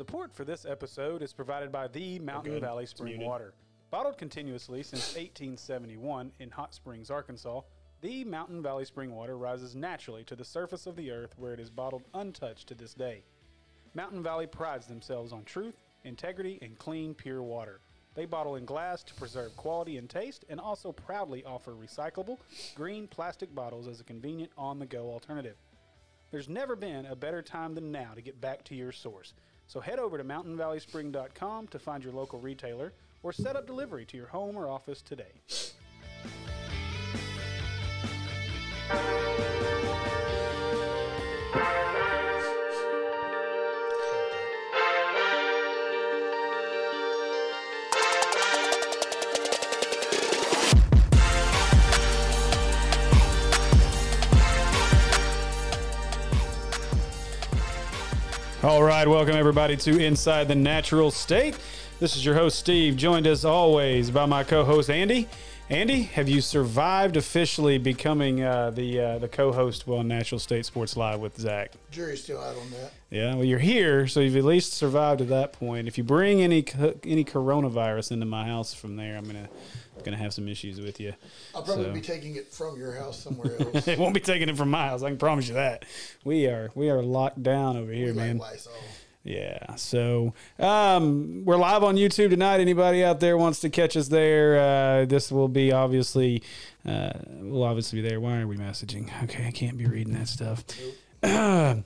Support for this episode is provided by the Mountain. Valley Spring. Water. Bottled continuously since 1871 in Hot Springs, Arkansas, the Mountain Valley Spring Water rises naturally to the surface of the earth where it is bottled untouched to this day. Mountain Valley prides themselves on truth, integrity, and clean, pure water. They bottle in glass to preserve quality and taste and also proudly offer recyclable, green plastic bottles as a convenient on the go alternative. There's never been a better time than now to get back to your source. So head over to mountainvalleyspring.com to find your local retailer or set up delivery to your home or office today. All right, welcome everybody to Inside the Natural State. This is your host Steve, joined as always by my co-host Andy. Andy, have you survived officially becoming uh, the uh, the co-host on Natural State Sports Live with Zach? Jury's still out on that. Yeah, well, you're here, so you've at least survived to that point. If you bring any any coronavirus into my house from there, I'm gonna gonna have some issues with you. I'll probably So- be taking it from your house somewhere else. it won't be taking it from my house. I can promise you that. We are we are locked down over here, like man. Yeah. So um, we're live on YouTube tonight. Anybody out there wants to catch us there? Uh, this will be obviously uh, we'll obviously be there. Why are we messaging? Okay, I can't be reading that stuff.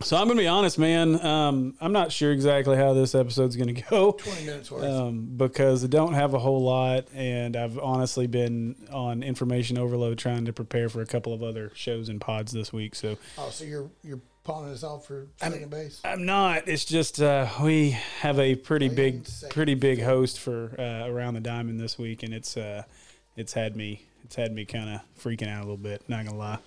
so I'm gonna be honest, man. Um, I'm not sure exactly how this episode's gonna go. 20 minutes worth. Um, because I don't have a whole lot, and I've honestly been on information overload trying to prepare for a couple of other shows and pods this week. So oh, so you're you're pawning us off for second base? I'm not. It's just uh, we have a pretty big, pretty big host for uh, around the diamond this week, and it's uh, it's had me it's had me kind of freaking out a little bit. Not gonna lie.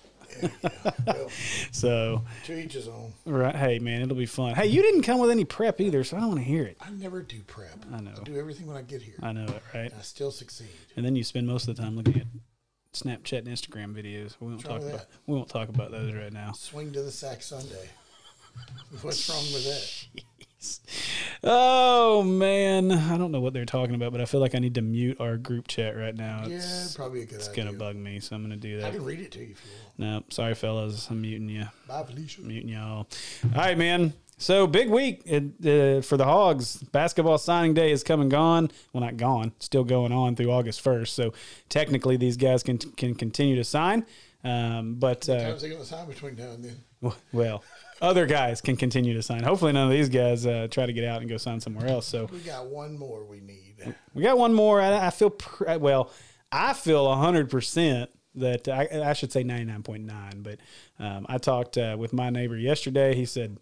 Yeah, yeah. well, So to each his own. right, hey man, it'll be fun. Hey, you didn't come with any prep either, so I don't want to hear it. I never do prep. I know. I do everything when I get here. I know it, right? I still succeed. And then you spend most of the time looking at Snapchat and Instagram videos. We won't talk about we won't talk about those right now. Swing to the sack Sunday. What's wrong with that? Oh man, I don't know what they're talking about, but I feel like I need to mute our group chat right now. Yeah, It's, probably a good it's idea. gonna bug me, so I'm gonna do that. I can read it to you if you want. No, sorry, fellas. I'm muting you. Bye, Felicia. Muting y'all. All right, man. So big week uh, for the Hogs. Basketball signing day is come and gone. Well, not gone. Still going on through August first. So technically, these guys can can continue to sign. Um, but uh, Times they to sign between now and then. well, other guys can continue to sign. Hopefully, none of these guys uh, try to get out and go sign somewhere else. So We got one more we need. we got one more. I, I feel pr- well. I feel hundred percent that I, I should say ninety nine point nine. But um, I talked uh, with my neighbor yesterday. He said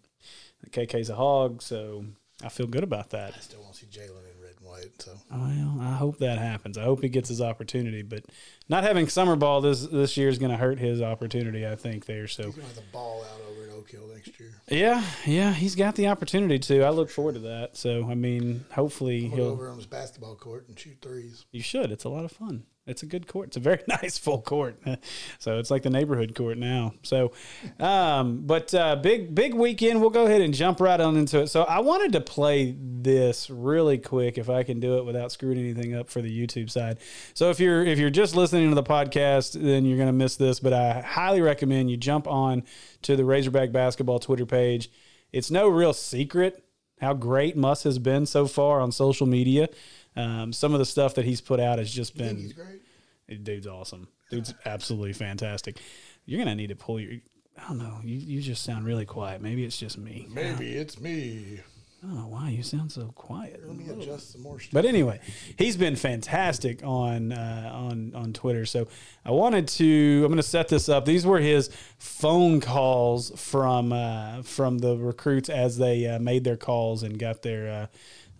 KK's a hog, so I feel good about that. I still want to see Jalen in red and white. So Well, I hope that happens. I hope he gets his opportunity. But not having summer ball this this year is going to hurt his opportunity. I think there. So he's going to have the ball out over at Oak Hill next year. yeah, yeah, he's got the opportunity to. I look forward to that. So I mean, hopefully Go he'll. over on his basketball court and shoot threes. You should. It's a lot of fun. It's a good court. It's a very nice full court. so it's like the neighborhood court now. So, um, but uh, big big weekend. We'll go ahead and jump right on into it. So I wanted to play this really quick if I can do it without screwing anything up for the YouTube side. So if you're if you're just listening to the podcast, then you're going to miss this. But I highly recommend you jump on to the Razorback basketball Twitter page. It's no real secret how great Muss has been so far on social media. Um, some of the stuff that he's put out has just think been he's great. dude's awesome. Dude's absolutely fantastic. You're gonna need to pull your. I don't know. You you just sound really quiet. Maybe it's just me. Maybe it's me. I don't know why you sound so quiet. Let me adjust some more stuff. But anyway, he's been fantastic on uh, on on Twitter. So I wanted to. I'm going to set this up. These were his phone calls from uh, from the recruits as they uh, made their calls and got their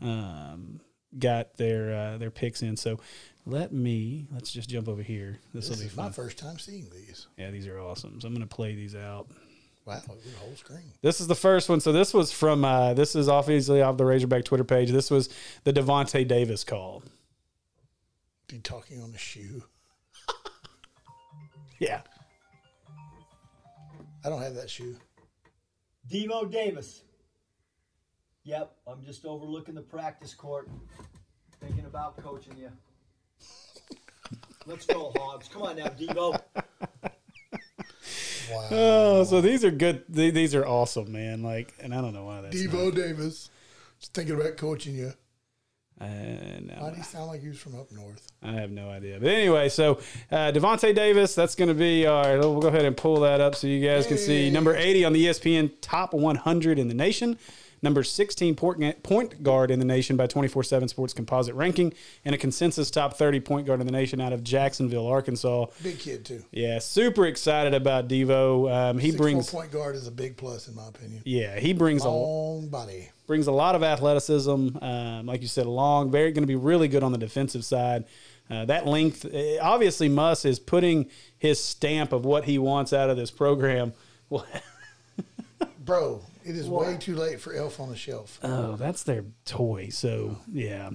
uh, um, got their uh, their picks in. So let me let's just jump over here. This will be is my first time seeing these. Yeah, these are awesome. So I'm going to play these out. Wow, the whole screen. This is the first one. So this was from uh, this is obviously off the Razorback Twitter page. This was the Davonte Davis call. Dude talking on the shoe. Yeah. I don't have that shoe. Devo Davis. Yep, I'm just overlooking the practice court, thinking about coaching you. Let's go, Hogs. Come on now, Devo. Wow. Oh, so these are good. These are awesome, man. Like, and I don't know why that's. Devo Davis. Just thinking about coaching you. Not, uh, no, Why do you sound like he was from up north? I have no idea. But anyway, so uh, Davonte Davis, that's going to be our. We'll go ahead and pull that up so you guys can see number 80 on the ESPN top 100 in the nation. Number 16 point guard in the nation by 24 7 Sports Composite ranking, and a consensus top 30 point guard in the nation out of Jacksonville, Arkansas. Big kid too. Yeah, super excited about Devo. Um, he Six brings, four point guard is a big plus in my opinion. yeah, he brings a Long body. brings a lot of athleticism. Um, like you said, long, very going to be really good on the defensive side. Uh, that length, eh, obviously, Muss is putting his stamp of what he wants out of this program. Bro, it is way too late for Elf on the Shelf. oh, that's their toy. So yeah,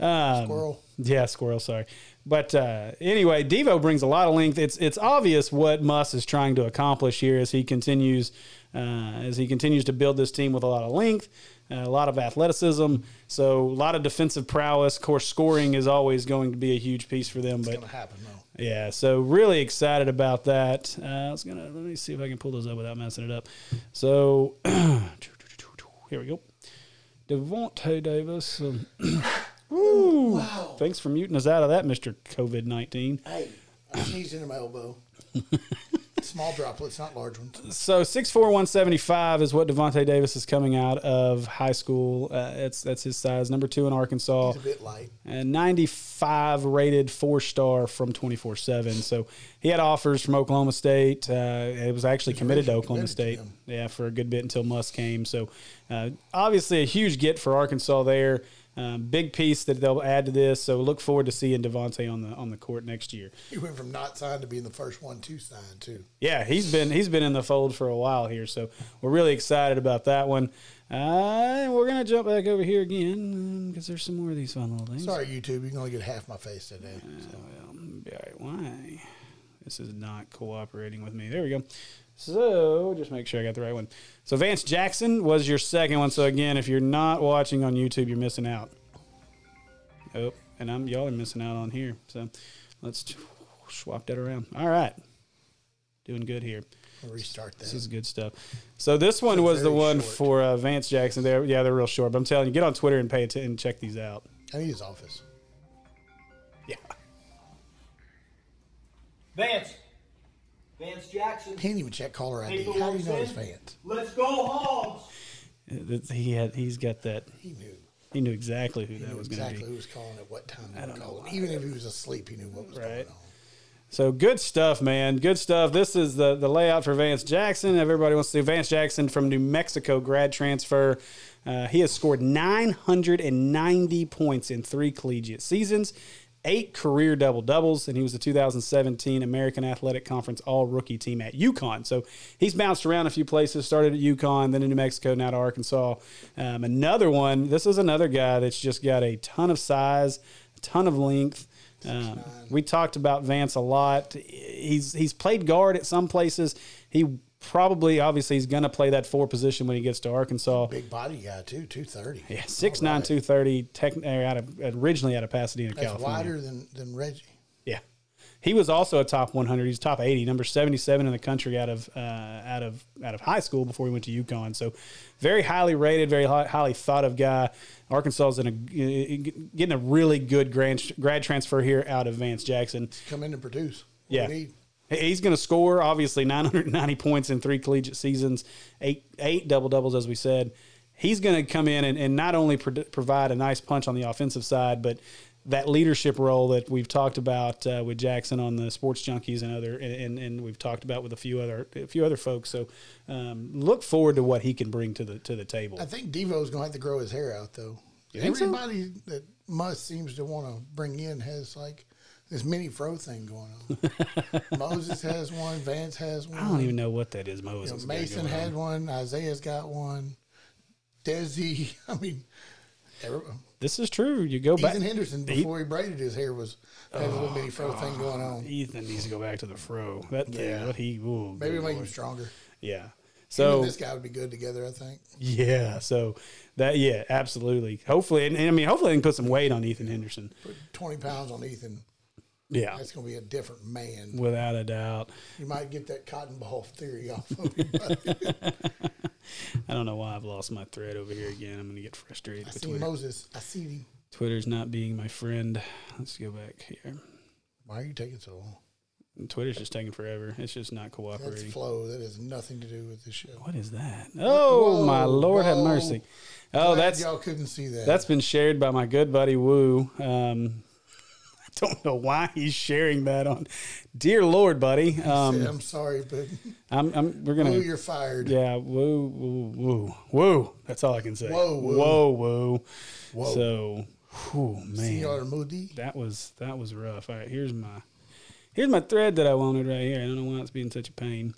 um, Squirrel. Yeah, squirrel. Sorry, but uh, anyway, Devo brings a lot of length. It's it's obvious what Muss is trying to accomplish here as he continues uh, as he continues to build this team with a lot of length, uh, a lot of athleticism. So a lot of defensive prowess. Of course, scoring is always going to be a huge piece for them. It's But happen though. Yeah, so really excited about that. Uh, I was gonna let me see if I can pull those up without messing it up. So here we go. Davonte Davis. Um, woo! Thanks for muting us out of that, Mister COVID nineteen. Hey, I sneezed into my elbow. Small droplets, not large ones. So six four one seventy five is what Davonte Davis is coming out of high school. Uh, it's that's his size. Number two in Arkansas. He's a bit light. and 95 rated four star from 24 7 so he had offers from oklahoma state uh, it was actually committed to oklahoma committed state them. yeah for a good bit until Muss came so uh, obviously a huge get for arkansas there um, big piece that they'll add to this so look forward to seeing davonte on the on the court next year He went from not signed to being the first one to sign too. yeah he's been he's been in the fold for a while here so we're really excited about that one uh, we're gonna jump back over here again because there's some more of these fun little things Sorry, YouTube, you can only get half my face today. So. Well, be all right. Why? This is not cooperating with me. There we go. So just make sure I got the right one. So Vance Jackson was your second one. So again, if you're not watching on YouTube, you're missing out. Oh, and I'm y'all are missing out on here. So let's swap that around. All right, doing good here. I'll restart that. This is good stuff. So this one They're was the one short. for uh, Vance Jackson. They're yeah, they're real short. But I'm telling you, get on Twitter and pay attention and check these out. I need his office. Yeah. Vance. Vance Jackson. He didn't even check caller ID. Paperwork's How do you know in. his fans? Let's go, Hogs. He had he's got that. He knew. He knew exactly who He that knew was going to exactly who was calling at what time I they don't were know calling. why. Even if he was asleep, he knew what was Right. going on. So good stuff, man. Good stuff. This is the the layout for Vance Jackson. Everybody wants to see Vance Jackson from New Mexico grad transfer. Uh, he has scored 990 points in three collegiate seasons, eight career double doubles, and he was the 2017 American Athletic Conference All Rookie Team at UConn. So he's bounced around a few places. Started at UConn, then in New Mexico, now to Arkansas. Um, another one. This is another guy that's just got a ton of size, a ton of length. Um, we talked about Vance a lot. He's he's played guard at some places. He probably, obviously, he's going to play that four position when he gets to Arkansas. Big body guy too, two thirty. Yeah, six nine two thirty. Tech, uh, out of originally out of Pasadena, That's California. wider than than Reggie. Yeah, he was also a top 100. He's top 80, number 77 in the country out of uh, out of out of high school before he went to UConn. So, very highly rated, very hi- highly thought of guy. Arkansas is in a getting a really good grad grad transfer here out of Vance Jackson. Come in and produce. What Yeah. He's going to score obviously 990 points in three collegiate seasons, eight eight double doubles as we said. He's going to come in and, and not only pro- provide a nice punch on the offensive side, but that leadership role that we've talked about uh, with Jackson on the Sports Junkies and other, and, and we've talked about with a few other a few other folks. So um, look forward to what he can bring to the to the table. I think Devo's going to have to grow his hair out though. Think so? Everybody that Muss seems to want to bring in has like this mini fro thing going on. Moses has one. Vance has one. I don't even know what that is. You know, Moses Mason going on. had one. Isaiah's got one. Desi. I mean, every, This is true. You go back. Ethan Henderson before he braided his hair was had a little oh, mini fro thing going on. Ethan needs to go back to the fro. That thing, Yeah. what he, ooh, Maybe make him stronger. Yeah. So this guy would be good together, I think. yeah, so that yeah, absolutely. Hopefully, and, and I mean, hopefully they can put some weight on Ethan Henderson. Put 20 pounds on Ethan. Yeah, That's going to be a different man. without a doubt. You might get that cotton ball theory off of him. I don't know why I've lost my thread over here again. I'm going to get frustrated I see Twitter. Moses. I see him. Twitter's not being my friend. Let's go back here. Why are you taking so long? Twitter's just taking forever. It's just not That's cooperating. flow. That has nothing to do with the show. What is that? Oh my Whoa, Lord, have mercy! Oh, Glad that's y'all couldn't see that. that's been shared by my good buddy Woo. Um, don't know why he's sharing that on. Dear Lord, buddy. Um, I'm sorry, but I'm, I'm. We're gonna. Woo, you're fired. Yeah, woo, woo, woo, woo. That's all I can say. Whoa, woo. whoa, woo. Whoa. So, whew, man, Senor Moody. that was that was rough. All right, here's my here's my thread that I wanted right here. I don't know why it's being such a pain.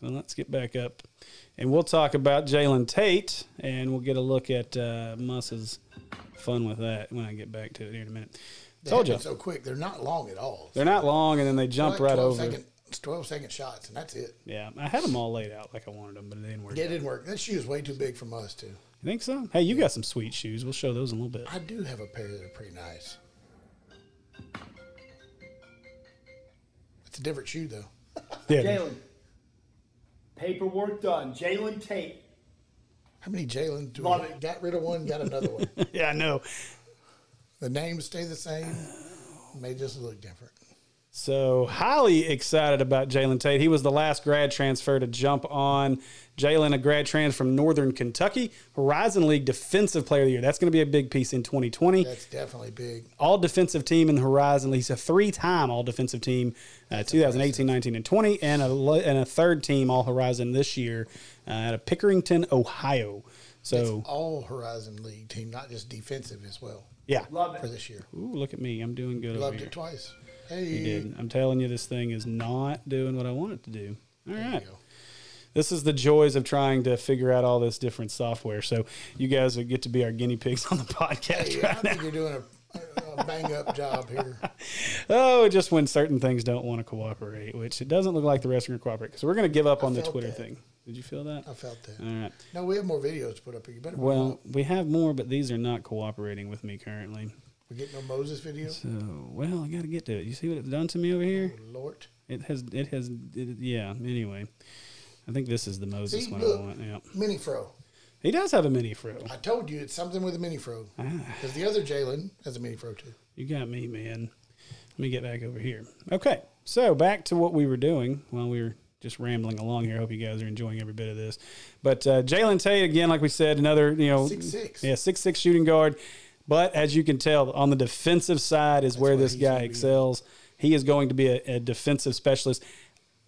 So let's get back up, and we'll talk about Jalen Tate, and we'll get a look at uh, Muss's fun with that when I get back to it here in a minute. They Told you so quick. They're not long at all. they're not long, and then they jump like right 12 over. second- it's 12 second shots, and that's it. Yeah, I had them all laid out like I wanted them, but it didn't work. Yeah, it out. didn't work. That shoe is way too big from us, too. You think so? Hey, you got some sweet shoes. We'll show those in a little bit. I do have a pair that are pretty nice. It's a different shoe, though. Yeah, Jalen. Paperwork done. Jalen Tate. How many Jalen do we it. got rid of one, got another one? yeah, I know. The names stay the same. May just look different. So highly excited about Jalen Tate. He was the last grad transfer to jump on. Jalen, a grad trans from Northern Kentucky, Horizon League Defensive Player of the Year. That's going to be a big piece in 2020. That's definitely big. All defensive team in the Horizon League. He's a three-time All Defensive Team, uh, 2018, 19, and 20, and a and a third team All Horizon this year uh, out of Pickerington, Ohio. So All Horizon League team, not just defensive as well yeah, Love for this year. Ooh, look at me. I'm doing good over Loved here. it twice. Hey, You did. I'm telling you, this thing is not doing what I want it to do. All There you go. This is the joys of trying to figure out all this different software. So you guys would get to be our guinea pigs on the podcast Hey, I right now. think you're doing a, a bang up job here. Oh, just when certain things don't want to cooperate, which it doesn't look like the rest are going to cooperate. So we're going to give up I on the felt Twitter that. thing. Did you feel that? I felt that. All right. No, we have more videos to put up here. You better. Well, we have more, but these are not cooperating with me currently. we get no Moses video. So, well, I got to get to it. You see what it's done to me over here? Oh, Lord. It has. It has. It, yeah. Anyway, I think this is the Moses See, one look. I want. Yeah. Mini fro. He does have a mini fro. I told you it's something with a mini fro. Ah. Because the other Jalen has a mini fro too. You got me, man. Let me get back over here. Okay, so back to what we were doing while we were just rambling along here. I hope you guys are enjoying every bit of this. But uh, Jalen Tate, again, like we said, another you know, 6'6". yeah, six six shooting guard. But as you can tell, on the defensive side is where where this guy excels. He is going to be a, a defensive specialist.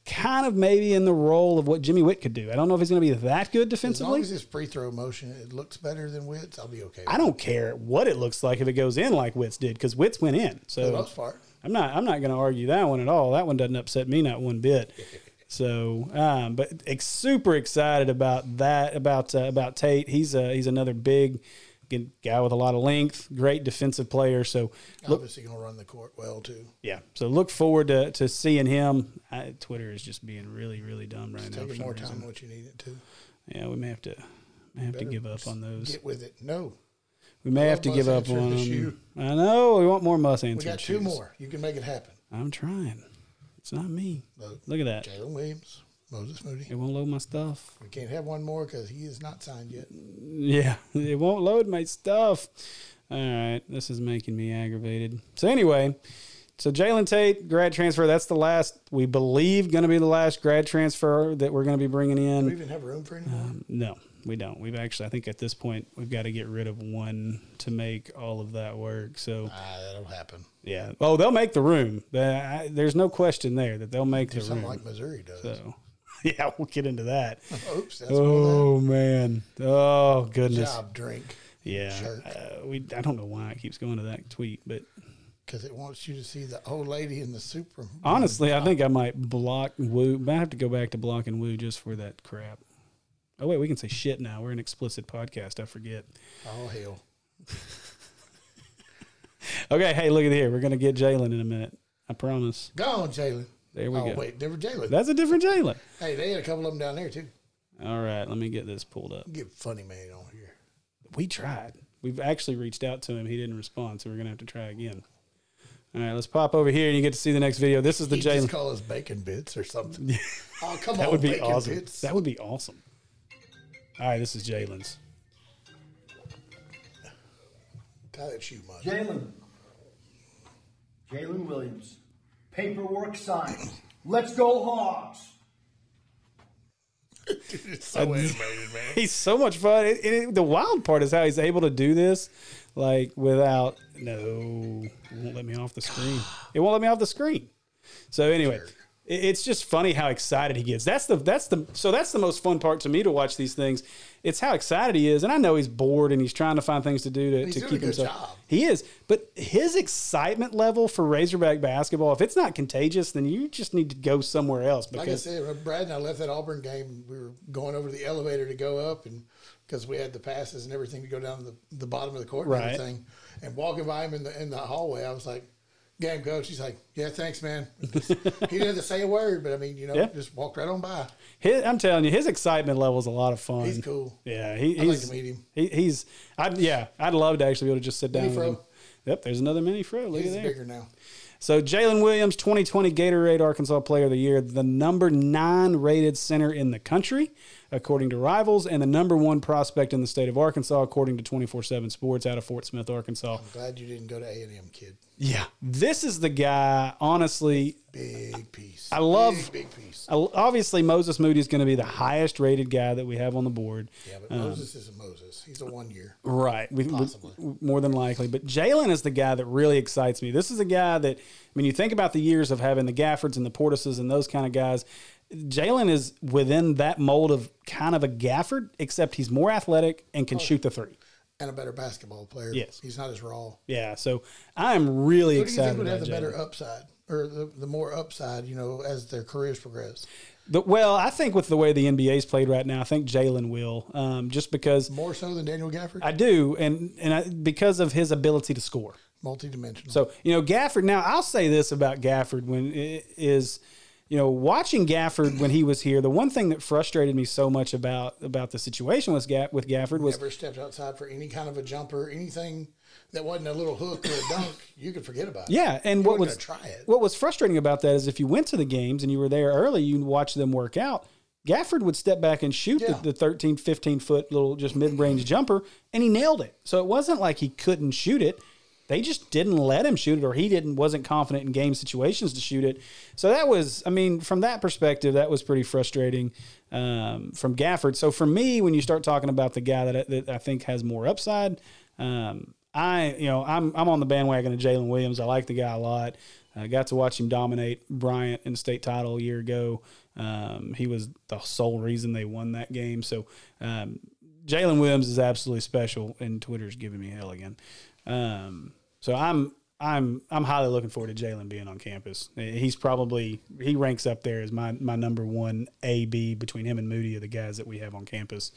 Kind of maybe in the role of what Jimmy Whitt could do. I don't know if he's going to be that good As long defensively. as his free throw motion it looks better than Whitt's, I'll be okay. I don't care what it looks like if it goes in like Whitt's did because Whitt's went in. For the So most part. I'm not. I'm not going to argue that one at all. That one doesn't upset me not one bit. So, um, but ex- super excited about that about uh, about Tate. He's a, he's another big guy with a lot of length, great defensive player. So look, Obviously going to run the court well too. yeah. So look forward to, to seeing him. I, Twitter is just being really really dumb right now. for Taking more reason. time than what you need it to. Yeah, we may have to may have to give up on those. Get with it. No. we may have to give up on. I know we want more Muss We got two shoes. more. You can make it happen. I'm trying. It's not me. Look, Look at that. Jalen Williams, Moses Moody. It won't load my stuff. We can't have one more because he is not signed yet. Yeah, it won't load my stuff. All right, this is making me aggravated. So anyway, so Jalen Tate grad transfer. That's the last we believe going to be the last grad transfer that we're going to be bringing Do we in. even have room for any more? Um, no, we don't. We've actually, I think at this point, we've got to get rid of one to make all of that work. So Ah, that'll happen. yeah. Oh, they'll make the room. Uh, There's no question there that they'll make Do the something room. like Missouri does. so yeah, we'll get into that. Oops, Oh man. Oh goodness. Job drink Yeah, uh, we. I don't know why it keeps going to that tweet, but because it wants you to see the old lady in the super. honestly, I think I might block Woo. I have to go back to blocking Woo just for that crap. Oh wait, we can say shit now. We're an explicit podcast. I forget. Oh hell! Okay, hey, look at here. We're gonna get Jalen in a minute. I promise. Go on, Jalen. There we go. oh go. wait, different Jalen. That's a different Jalen. Hey, they had a couple of them down there too. All right, let me get this pulled up. Get funny man on here. We tried. We've actually reached out to him. He didn't respond, so we're gonna have to try again. All right, let's pop over here and you get to see the next video. This is the Jalen. call us bacon bits or something. oh come on. That on, would be bacon awesome. bits. That would be awesome. All right, this is Jalen's. Tie that shoe, mud. Jalen. Jalen Williams. Paperwork signed. Let's go Hogs. It's so animated, man. He's so much fun. It, it- the wild part is how he's able to do this, like without no, it won't let me off the screen. It won't let me off the screen. So anyway, it, it's just funny how excited he gets. That's the that's the so that's the most fun part to me to watch these things. It's how excited he is, and I know he's bored and he's trying to find things to do to, to keep himself. job. He is, but his excitement level for Razorback basketball, if it's not contagious, then you just need to go somewhere else Like I because said, Brad and I left that Auburn game, we were going over to the elevator to go up, and because we had the passes and everything to go down the, the bottom of the court and everything, and walking by him in the in the hallway, I was like, "Game coach." He's like, "Yeah, thanks, man." he didn't have to say a word, but I mean, you know, Yeah. just walked right on by. his, I'm telling you, his excitement level is a lot of fun. He's cool. Yeah, he, I'd like he's to meet him. He, he's, I'd, yeah, I'd love to actually be able to just sit down Mini with Fro. him. Yep, there's another mini fro. Look He's at there. bigger now. So Jalen Williams, 2020 Gatorade Arkansas Player of the Year, the number nine rated center in the country, according to Rivals, and the number one prospect in the state of Arkansas, according to 24/7 Sports out of Fort Smith, Arkansas. I'm glad you didn't go to A and M, kid. Yeah, this is the guy. Honestly, Big piece. I love- big, big piece. I- obviously Moses Moody is going to be the highest rated guy that we have on the board. Yeah, but Moses isn't Moses. He's a one year. Right. We, we- Possibly. more than likely. But Jalen is the guy that really excites me. This is a guy that, I mean, you think about the years of having the Gaffords and the Portises and those kind of guys, Jalen is within that mold of kind of a Gafford, except he's more athletic and Oh. can shoot the three. And a better basketball player. Yes. He's not as raw. Yeah. So I'm really Who do you excited think would have the Jalen. better upside or the, the more upside, you know, as their careers progress? The- well, I think with the way the NBA's played right now, I think Jalen will, um, just because More so than Daniel Gafford? I do, and and I, because of his ability to score. Multi-dimensional. So you know Gafford. Now I'll say this about Gafford when it is, you know, watching Gafford when he was here. The one thing that frustrated me so much about about the situation was Ga- with Gafford was never stepped outside for any kind of a jumper, anything that wasn't a little hook or a dunk, you could forget about. it. yeah. And You what was try it. what was frustrating about that is if you went to the games and you were there early, you watch them work out. Gafford would step back and shoot Yeah. the, the 13, 15 foot little just mid range jumper, and he nailed it. So it wasn't like he couldn't shoot it. They just didn't let him shoot it, or he didn't wasn't confident in game situations to shoot it. So that was, I mean, from that perspective, that was pretty frustrating um, from Gafford. So for me, when you start talking about the guy that, I- that I think has more upside, um, I you know I'm I'm on the bandwagon of Jalen Williams. I like the guy a lot. I got to watch him dominate Bryant in the state title a year ago. Um, he was the sole reason they won that game. So um, Jalen Williams is absolutely special, and Twitter's giving me hell again. Um, so I'm I'm I'm highly looking forward to Jalen being on campus. He's probably he ranks up there as my my number one AB between him and Moody are the guys that we have on campus,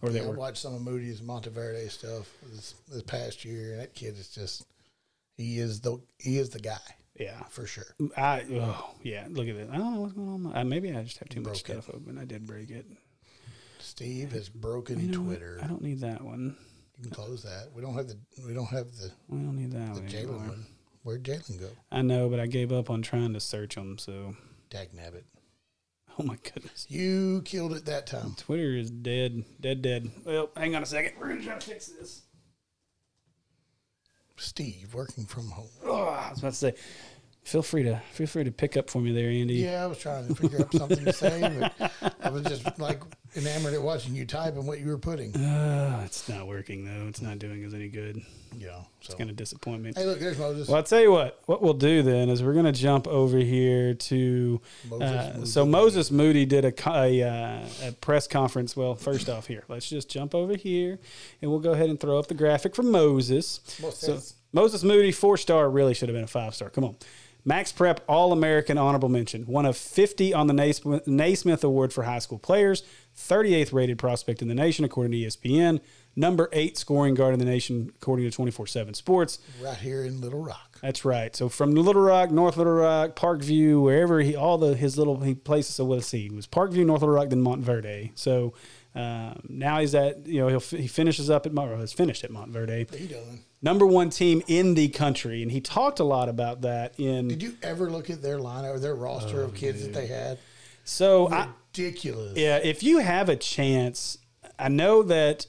or that I were watched some of Moody's Montverde stuff this, this past year, and that kid is just he is the he is the guy yeah. for sure. I oh yeah, look at it. I don't know what's going on. Uh, maybe I just have too much Broke it. stuff open. I did break it. Steve has broken You know what? Twitter. I don't need that one. You can close that. We don't have the we don't have the, We don't need that the Jalen one. Where'd Jalen go? I know, but I gave up on trying to search them. So, Dag nabbit. oh my goodness, You killed it that time. Twitter is dead, dead, dead. Well, hang on a second. We're gonna try to fix this. Steve working from home. Oh, I was about to say, feel free to feel free to pick up for me there, Andy. Yeah, I was trying to figure out something to say, but I was just like enamored at watching you type and what you were putting. Uh, it's not working though. It's not doing us any good. Yeah. So It's kind of disappoint me. hey, look, there's Moses. Well, I'll tell you what. What we'll do then is we're going to jump over here to. Moses Uh, so Moses Moody did a, a, uh, a press conference. Well, first off, here let's just jump over here, and we'll go ahead and throw up the graphic for Moses. What's So? Moses Moody, four star, really should have been a five star. Come on. Max Prep All American Honorable Mention, one of 50 on the Naismith, Naismith Award for High School Players, 38th rated prospect in the nation according to ESPN, number eight scoring guard in the nation according to 24 7 Sports. Right here in Little Rock. That's right. So from Little Rock, North Little Rock, Parkview, wherever he, all the his little he places. So let's see, it was Parkview, North Little Rock, then Montverde. So um, now he's at you know he'll, he finishes up at Mont, or has finished at Montverde, He done. Number one team in the country, and he talked a lot about that in. Did you ever look at their lineup or their roster of kids that they had? so I, Ridiculous. Yeah, if you have a chance, I know that.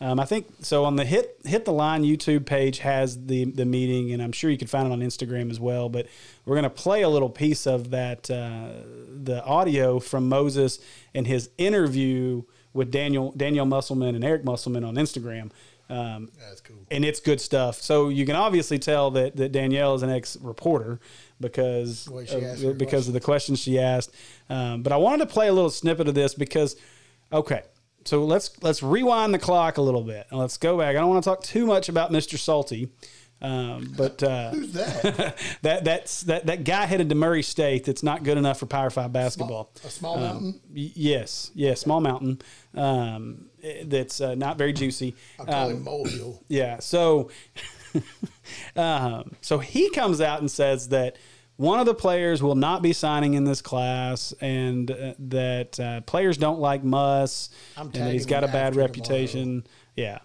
Um, I think so. On the hit hit the line YouTube page has the the meeting, and I'm sure you can find it on Instagram as well. But we're gonna play a little piece of that uh, the audio from Moses and his interview with Danielle Danielle Musselman and Eric Musselman on Instagram. Um, That's cool. and it's good stuff. So you can obviously tell that, that Danielle is an ex reporter because of, because of the questions she asked. Um, but I wanted to play a little snippet of this because, okay, so let's let's rewind the clock a little bit and let's go back. I don't want to talk too much about Mr. Salty, um, but uh, Who's that? that that's that that guy headed to Murray State that's not good enough for Power Five basketball. A small Um, mountain. Yes, yes, small mountain. Um, that's uh, not very juicy. I call Um, him Molehill. yeah. So, um, so he comes out and says that one of the players will not be signing in this class, and uh, that uh, players don't like Muss, I'm and that he's got a bad after tomorrow. reputation. Yeah.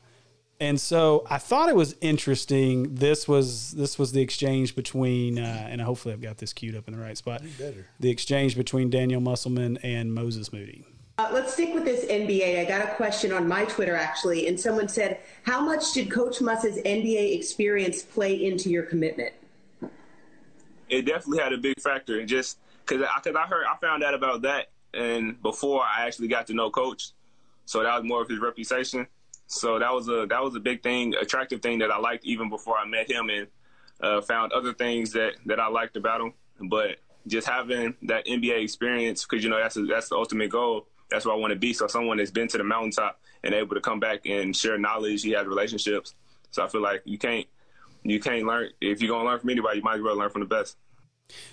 And so I thought it was interesting. This was this was the exchange between, uh, and hopefully I've got this queued up in the right spot. The exchange between Danielle Musselman and Moses Moody. Uh, let's stick with this NBA. I got a question on my Twitter actually, and someone said, "How much did Coach Muss's NBA experience play into your commitment?" it definitely had a big factor. And just because I, cause I heard, I found out about that, and before I actually got to know Coach, so that was more of his reputation. So that was a that was a big thing, attractive thing that I liked even before I met him, and uh, found other things that that I liked about him. But just having that NBA experience, because you know that's a, that's the ultimate goal. That's where I want to be. So someone that's been to the mountaintop and able to come back and share knowledge, he has relationships. So I feel like you can't you can't learn if you're gonna learn from anybody, you might as well learn from the best.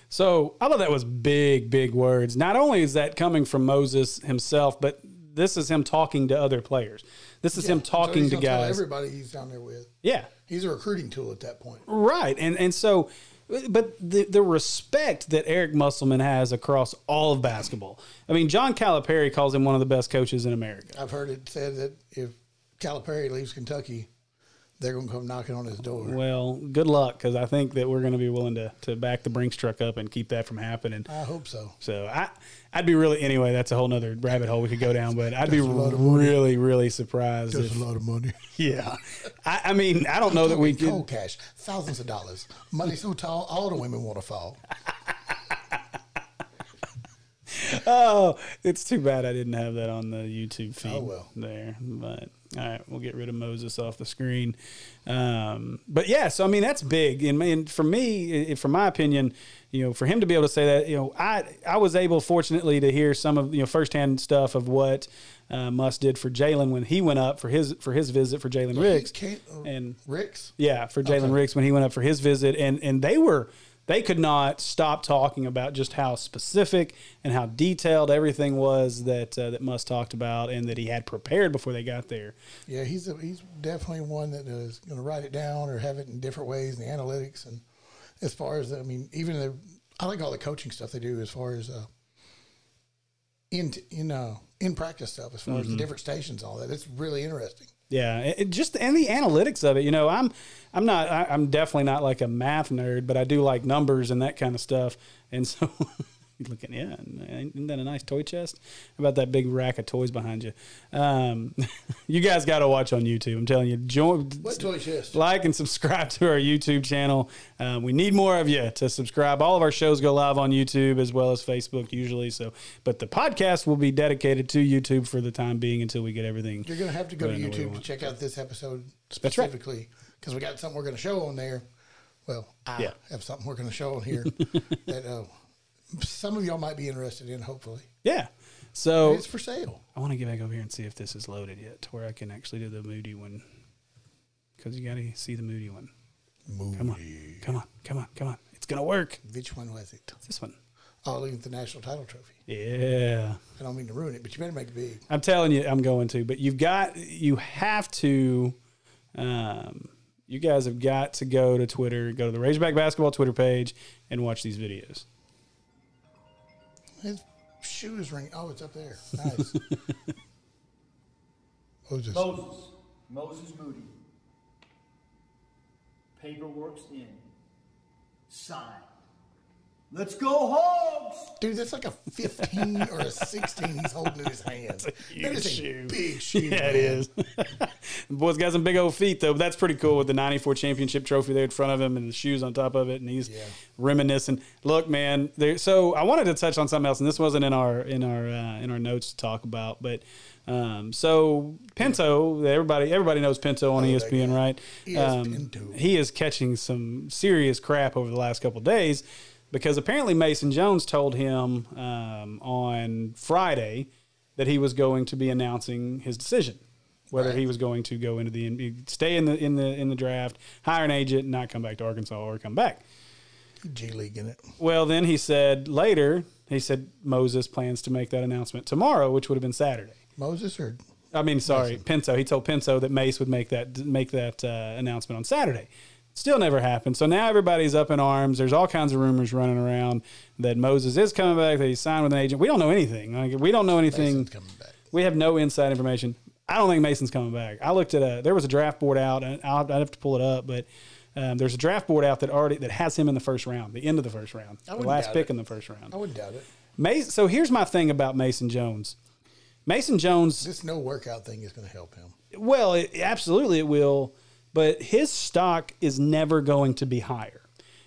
So I thought that was big, big words. Not only is that coming from Moses himself, but this is him talking to other players. This is him So talking he's to guys. Everybody he's down there with. Yeah, He's a recruiting tool at that point. right. And and so, but the the respect that Eric Musselman has across all of basketball. I mean, John Calipari calls him one of the best coaches in America. I've heard it said that if Calipari leaves Kentucky, they're going to come knocking on his door. Well, good luck because I think that we're going to be willing to to back the Brinks truck up and keep that from happening. I hope so. So I, I'd be really anyway. That's a whole nother rabbit hole we could go down. But I'd be That's a lot of money. really, really surprised. That's If, a lot of money. yeah, I, I mean, I don't know that we could. cold cash, thousands of dollars, money so tall, all the women want to fall. Oh, it's too bad I didn't have that on the YouTube feed Oh, well. there. But all right, we'll get rid of Moses off the screen. Um, but yeah, so I mean that's big, and, and for me, i- from my opinion, you know, for him to be able to say that, you know, I I was able, fortunately, to hear some of you know firsthand stuff of what uh, Muss did for Jalen when he went up for his for his visit for Jalen Riggs, Can't, uh, and Ricks. yeah, for Jalen Ricks when he went up for his visit, and and they were they could not stop talking about just how specific and how detailed everything was that uh, that Muss talked about and that he had prepared before they got there. Yeah, he's a, he's definitely one that is going to write it down or have it in different ways in the analytics and as far as I mean, even the I like all the coaching stuff they do as far as uh, in you uh, in practice stuff as far as the different stations all that. It's really interesting. Yeah, it, just and the analytics of it. You know, I'm I'm not I, I'm definitely not like a math nerd, but I do like numbers and that kind of stuff. And so, looking, yeah, isn't that a nice toy chest? How about that big rack of toys behind you? Um, you guys got to watch on YouTube. I'm telling you, join. What toy chest? like and subscribe to our YouTube channel. Um, we need more of you to subscribe. All of our shows go live on YouTube as well as Facebook usually. So, but the podcast will be dedicated to YouTube for the time being until we get everything. You're going to have to go to Right, I know what we YouTube to check out this episode specifically because we got something we're going to show on there. Well, I Yeah. have something we're going to show on here that uh, some of y'all might be interested in. Hopefully, Yeah. So it's for sale. I want to get back over here and see if this is loaded yet, to where I can actually do the Moody one. Because you got to see the Moody one. Moody. Come on, come on, come on, come on. It's It's gonna work. Which one was it? This one. Oh, look at the national title trophy. Yeah. I don't mean to ruin it, but you better make it big. I'm telling you, I'm going to. But you've got, you have to, um, you guys have got to go to Twitter, go to the Razorback Basketball Twitter page, and watch these videos. His shoes ring. Oh, it's up there. Nice. Moses. Moses. Moses Moody. Paperwork's in. Signed. Let's go, Hogs! Dude, that's like a 15 or a 16 he's holding in his hands. That is a big shoe. Yeah, it man. is. the boy's got some big old feet, though. But that's pretty cool with the '94 championship trophy there in front of him and the shoes on top of it, and he's Yeah. reminiscing. Look, man. There, so I wanted to touch on something else, and this wasn't in our in our uh, in our notes to talk about, but. Um, so Pinto, everybody everybody knows Pinto on Oh, ESPN, guy. right? ES Um, Pinto. he is catching some serious crap over the last couple of days because apparently Mason Jones told him um, on Friday that he was going to be announcing his decision whether Right. he was going to go into the stay in the in the in the draft, hire an agent, not come back to Arkansas or come back. G League in it. Well, then he said later he said Moses plans to make that announcement tomorrow, which would have been Saturday. Moses or I mean, sorry, Pinto. He told Pinto that Mace would make that make that uh, announcement on Saturday. Still never happened. So now everybody's up in arms. There's all kinds of rumors running around that Moses is coming back. That he signed with an agent. We don't know anything. Like, we don't know anything. Mason's coming back. We have no inside information. I don't think Mason's coming back. I looked at a there was a draft board out, and I'll, I'd have to pull it up, but um, there's a draft board out that already that has him in the first round, the end of the first round, the last pick it. in the first round. I wouldn't doubt it. Mason, so here's my thing about Mason Jones. Mason Jones This no workout thing is going to help him. well, it, absolutely it will, but his stock is never going to be higher.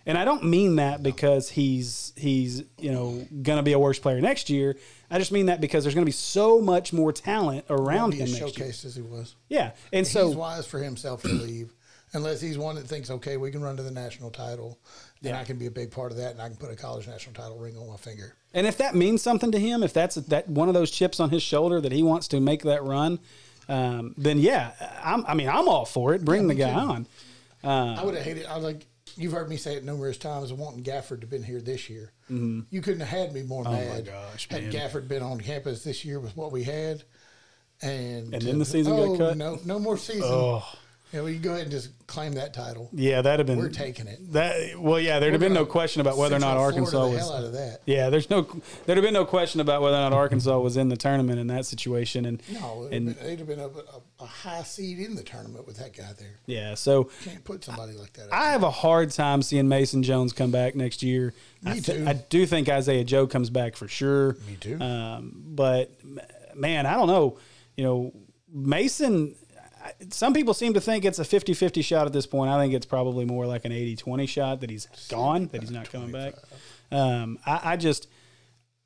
And I don't mean that because he's he's you know going to be a worse player next year. I just mean that because there's going to be so much more talent around him next year. showcased as he was. Yeah, and so he's wise for himself to leave, unless he's one that thinks, okay, we can run to the national title, and Yeah. I can be a big part of that, and I can put a college national title ring on my finger. And if that means something to him, if that's that one of those chips on his shoulder that he wants to make that run, um, then yeah, I'm, I mean, I'm all for it. Bring Yeah, the guy too. on. Uh, I would have hated. I was like, you've heard me say it numerous times. Wanting Gafford to been here this year, you couldn't have had me more Mm-hmm. Oh my mad. gosh, had man. Gafford been on campus this year with what we had, and And then the season got oh, cut? No, no more season. Oh, Yeah, we can go ahead and just claim that title. yeah, that'd have been. We're taking it. That well, yeah, there'd have been no gonna question about whether or not Central Florida Arkansas the was. hell out of that. Yeah, there's no, there'd have been no question about whether or not Arkansas was in the tournament in that situation, and No, and have been, it'd have been a, a, a high seed in the tournament with that guy there. yeah, so Can't put somebody like that. I have a hard time seeing Mason Jones come back next year. I, Me thi- too. I do think Isaiah Joe comes back for sure. Me too. Um, but m- man, I don't know. You know, Mason. Some people seem to think it's a 50-50 shot at this point. I think it's probably more like an 80-20 shot that he's gone, that he's not coming back. Um, I, I just,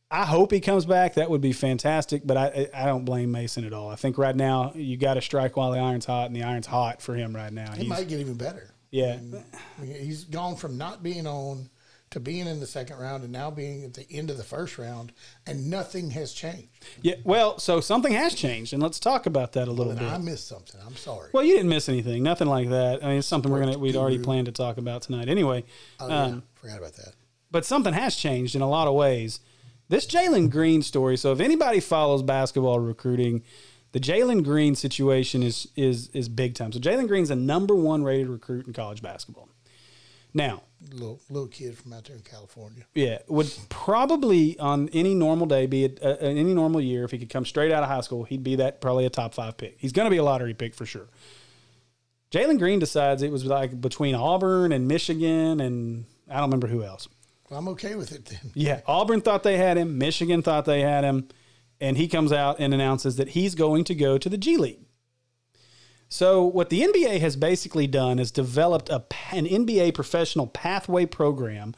I hope he comes back. That would be fantastic. But I, I don't blame Mason at all. I think right now you got to strike while the iron's hot, and the iron's hot for him right now. He He's, might get even better. yeah, I mean, he's gone from not being on to being in the second round and now being at the end of the first round, and nothing has changed. Yeah, well, so something has changed, and let's talk about that a little And bit. I missed something. I'm sorry. well, you didn't miss anything, nothing like that. I mean, it's something we're gonna we'd already guru. planned to talk about tonight anyway. oh, yeah, um, forgot about that. But something has changed in a lot of ways. This Jalen Green story. So if anybody follows basketball recruiting, the Jalen Green situation is is is big time. So Jalen Green's a number one rated recruit in college basketball. Now, Little little kid from out there in California. Yeah, would probably on any normal day be uh, uh, a, a, any normal year if he could come straight out of high school, he'd be that probably a top five pick. He's going to be a lottery pick for sure. Jalen Green decides it was like between Auburn and Michigan and I don't remember who else. Well, I'm okay with it then. Yeah, Auburn thought they had him, Michigan thought they had him, and he comes out and announces that he's going to go to the G League. So what the NBA has basically done is developed a an NBA professional pathway program,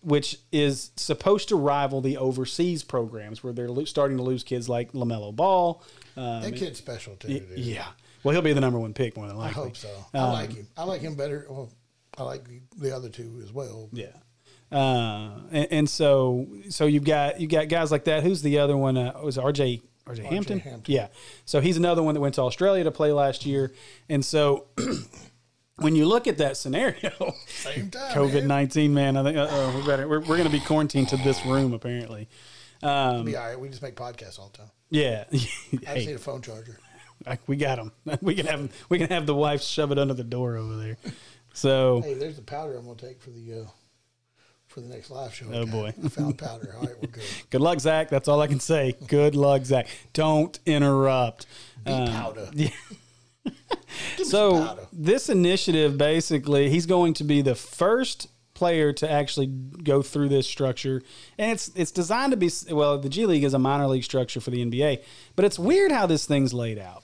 which is supposed to rival the overseas programs where they're lo- starting to lose kids like Lamelo Ball. Um, That kid's special too. dude. yeah, well he'll be the number one pick more than likely. I hope so. I like him. I like him better. Well, I like the other two as well. Yeah. Uh, and, and so so you've got you got guys like that. Who's the other one? Uh, was it RJ RJ Hampton? Hampton. Yeah. So he's another one that went to Australia to play last year, and so when you look at that scenario, COVID 19, man, I think uh-oh, we better we're, we're going to be quarantined to this room apparently. Um, Be all right. We just make podcasts all the time. yeah, I just hey, need a phone charger. We got them. We can have 'em- we can have the wife shove it under the door over there. So Hey, there's the powder I'm going to take for the uh, for the next live show. Oh, boy. I found powder. All right, we're good. good luck, Zach. That's all I can say. Good luck, Zach. Don't interrupt. Be Um, powder. yeah. Give me some So powder. this initiative, basically, he's going to be the first player to actually go through this structure, and it's it's designed to be well. The G League is a minor league structure for the NBA, but it's weird how this thing's laid out.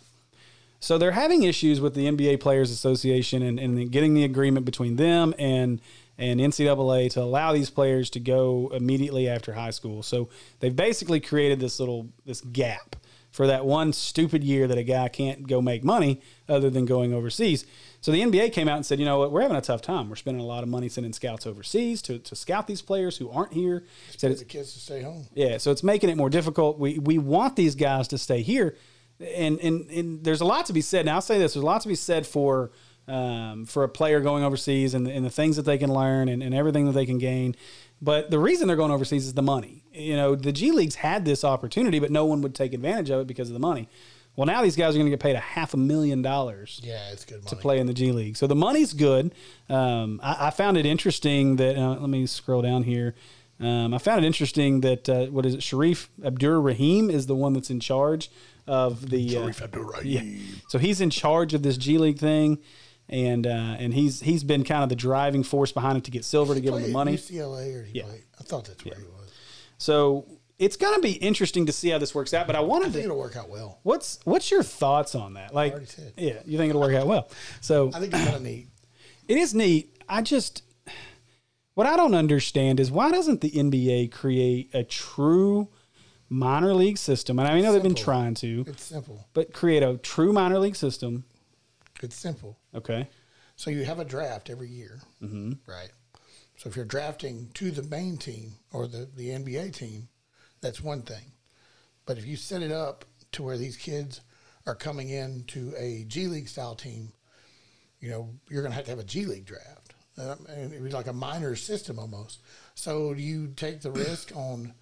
So they're having issues with the NBA Players Association and, and getting the agreement between them and and NCAA to allow these players to go immediately after high school. So they've basically created this little this gap for that one stupid year that a guy can't go make money other than going overseas. So the NBA came out and said, you know what, we're having a tough time. We're spending a lot of money sending scouts overseas to, to scout these players who aren't here. Said it's, the kids to stay home. yeah, so it's making it more difficult. We we want these guys to stay here, and and, and there's a lot to be said. Now I'll say this: there's a lot to be said for um, for a player going overseas and, and the things that they can learn and, and everything that they can gain. But the reason they're going overseas is the money. You know, the G leagues had this opportunity, but no one would take advantage of it because of the money. Well, now these guys are going to get paid a half a million dollars Yeah, it's good money. to play in the G League. So the money's good. Um, I, I found it interesting that uh, let me scroll down here. Um, I found it interesting that uh, what is it? Sharif Abdur Rahim is the one that's in charge of the. Shareef Uh, yeah. So he's in charge of this G League thing, and uh, and he's he's been kind of the driving force behind it to get Silver to give him the money. UCLA or he Yeah. played? I thought that's where he was. So it's going to be interesting to see how this works out. But I I wanted think to. it'll work out well. What's what's your thoughts on that? Like, already said. yeah, you think it'll work out well? So I think it's kind of neat. It is neat. I just what I don't understand is why doesn't the NBA create a true minor league system? And I know they've been trying to, It's simple. but create a true minor league system. It's simple. Okay. So you have a draft every year, mm-hmm. right? So if you're drafting to the main team or the, the NBA team, that's one thing. But if you set it up to where these kids are coming in to a G League style team, you know, you're going to have to have a G League draft. Um, and it was like a minor system almost. So do you take the risk on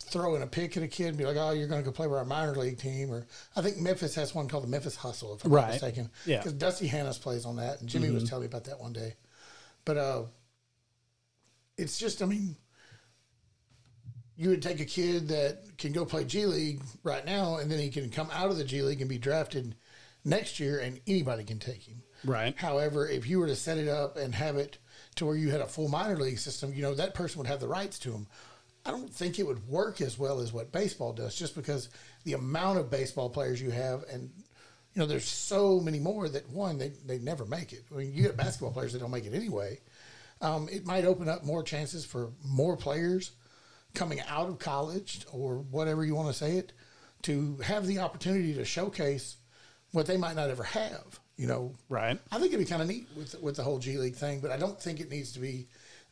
throwing a pick at a kid and be like, oh, you're going to go play with our minor league team? Or I think Memphis has one called the Memphis Hustle, if I'm Right. not mistaken. Yeah. Because Dusty Hannahs plays on that, and Jimmy was telling me about that one day. But uh, it's just, I mean, you would take a kid that can go play G League right now, and then he can come out of the G League and be drafted next year, and anybody can take him. Right. However, if you were to set it up and have it to where you had a full minor league system, you know, that person would have the rights to him. I don't think it would work as well as what baseball does, just because the amount of baseball players you have, and you know, there's so many more that one they they never make it. I mean, you get basketball players that don't make it anyway. Um, it might open up more chances for more players coming out of college or whatever you want to say it to have the opportunity to showcase what they might not ever have. You know, Right. I think it'd be kind of neat with with the whole G League thing, but I don't think it needs to be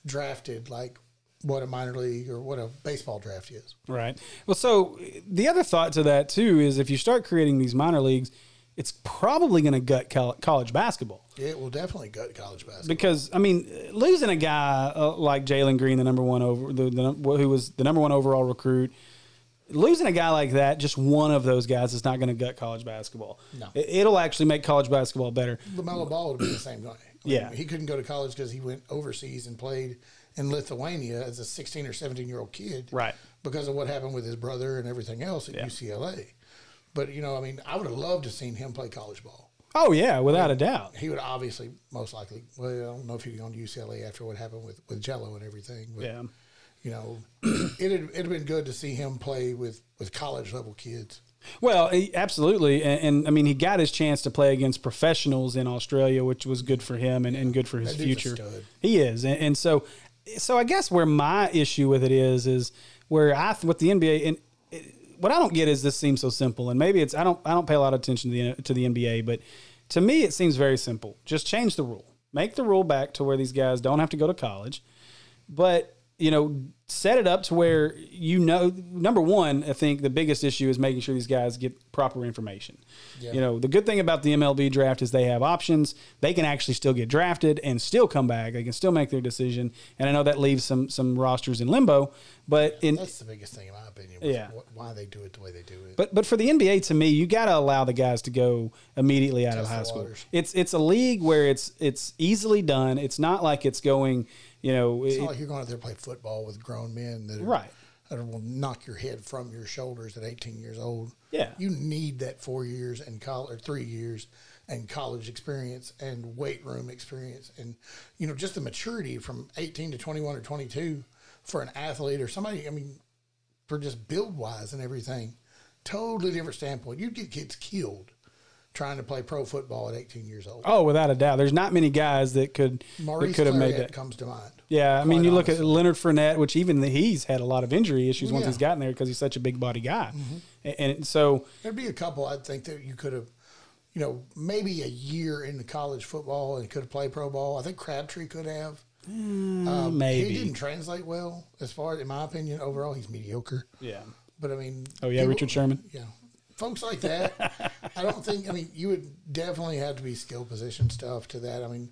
drafted like what a minor league or what a baseball draft is. Right. Well, so the other thought to that too is if you start creating these minor leagues, it's probably going to gut college basketball. It will definitely gut college basketball. because I mean, losing a guy uh, like Jalen Green, the number one over the, the who was the number one overall recruit, losing a guy like that, just one of those guys, is not going to gut college basketball. No. It, it'll actually make college basketball better. Lamelo Ball would be the same guy. Yeah. he couldn't go to college because he went overseas and played in Lithuania as a 16 or 17 year old kid, Right. Because of what happened with his brother and everything else at Yeah. UCLA. But you know, I mean, I would have loved to seen him play college ball. Oh yeah, without a doubt. He would obviously, most likely. Well, I don't know if he'd gone to UCLA after what happened with with Gelo and everything. But, Yeah. You know, it'd it'd been good to see him play with with college level kids. Well, he- absolutely, and, and I mean, he got his chance to play against professionals in Australia, which was good for him and, and good for his That dude's a future. He is, and, and so, so I guess where my issue with it is, is where I with the NBA and it- what I don't get is this seems so simple, and maybe it's I don't I don't pay a lot of attention to the to the NBA, but to me it seems very simple. Just change the rule, make the rule back to where these guys don't have to go to college, but you know, set it up to where you know number one i think the biggest issue is making sure these guys get proper information you know the good thing about the mlb draft is they have options they can actually still get drafted and still come back they can still make their decision and i know that leaves some some rosters in limbo but in That's the biggest thing in my opinion. Yeah. Why they do it the way they do it. but but for the NBA, to me, you got to allow the guys to go immediately out of Test the high school. It's it's a league where it's it's easily done. It's not like it's going, you know, it's it- not like you're going out there to play football with grown men that are, Right. that will knock your head from your shoulders at 18 years old. Yeah. you need that four years and college or three years and college experience and weight room experience and you know just the maturity from 18 to 21 or 22 for an athlete or somebody. I mean, for just build wise and everything, totally different standpoint. You'd get kids killed trying to play pro football at 18 years old. oh, without a doubt, there's not many guys that could that Maurice could have made that. comes to mind. Yeah, I mean, you look at. Leonard Fournette, which even the, he's had a lot of injury issues once Yeah. Mm-hmm. he's gotten there because he's such a big body guy, and, and so There'd be a couple I'd think that you could have, you know, maybe a year into college football and could have played pro ball. I think Crabtree could have. Um, maybe. he didn't translate well as far, in my opinion. Overall, he's mediocre. yeah. But I mean, Oh yeah, people- Richard Sherman. Yeah, folks like that. I don't think. I mean, you would definitely have to be skill position stuff to that. I mean.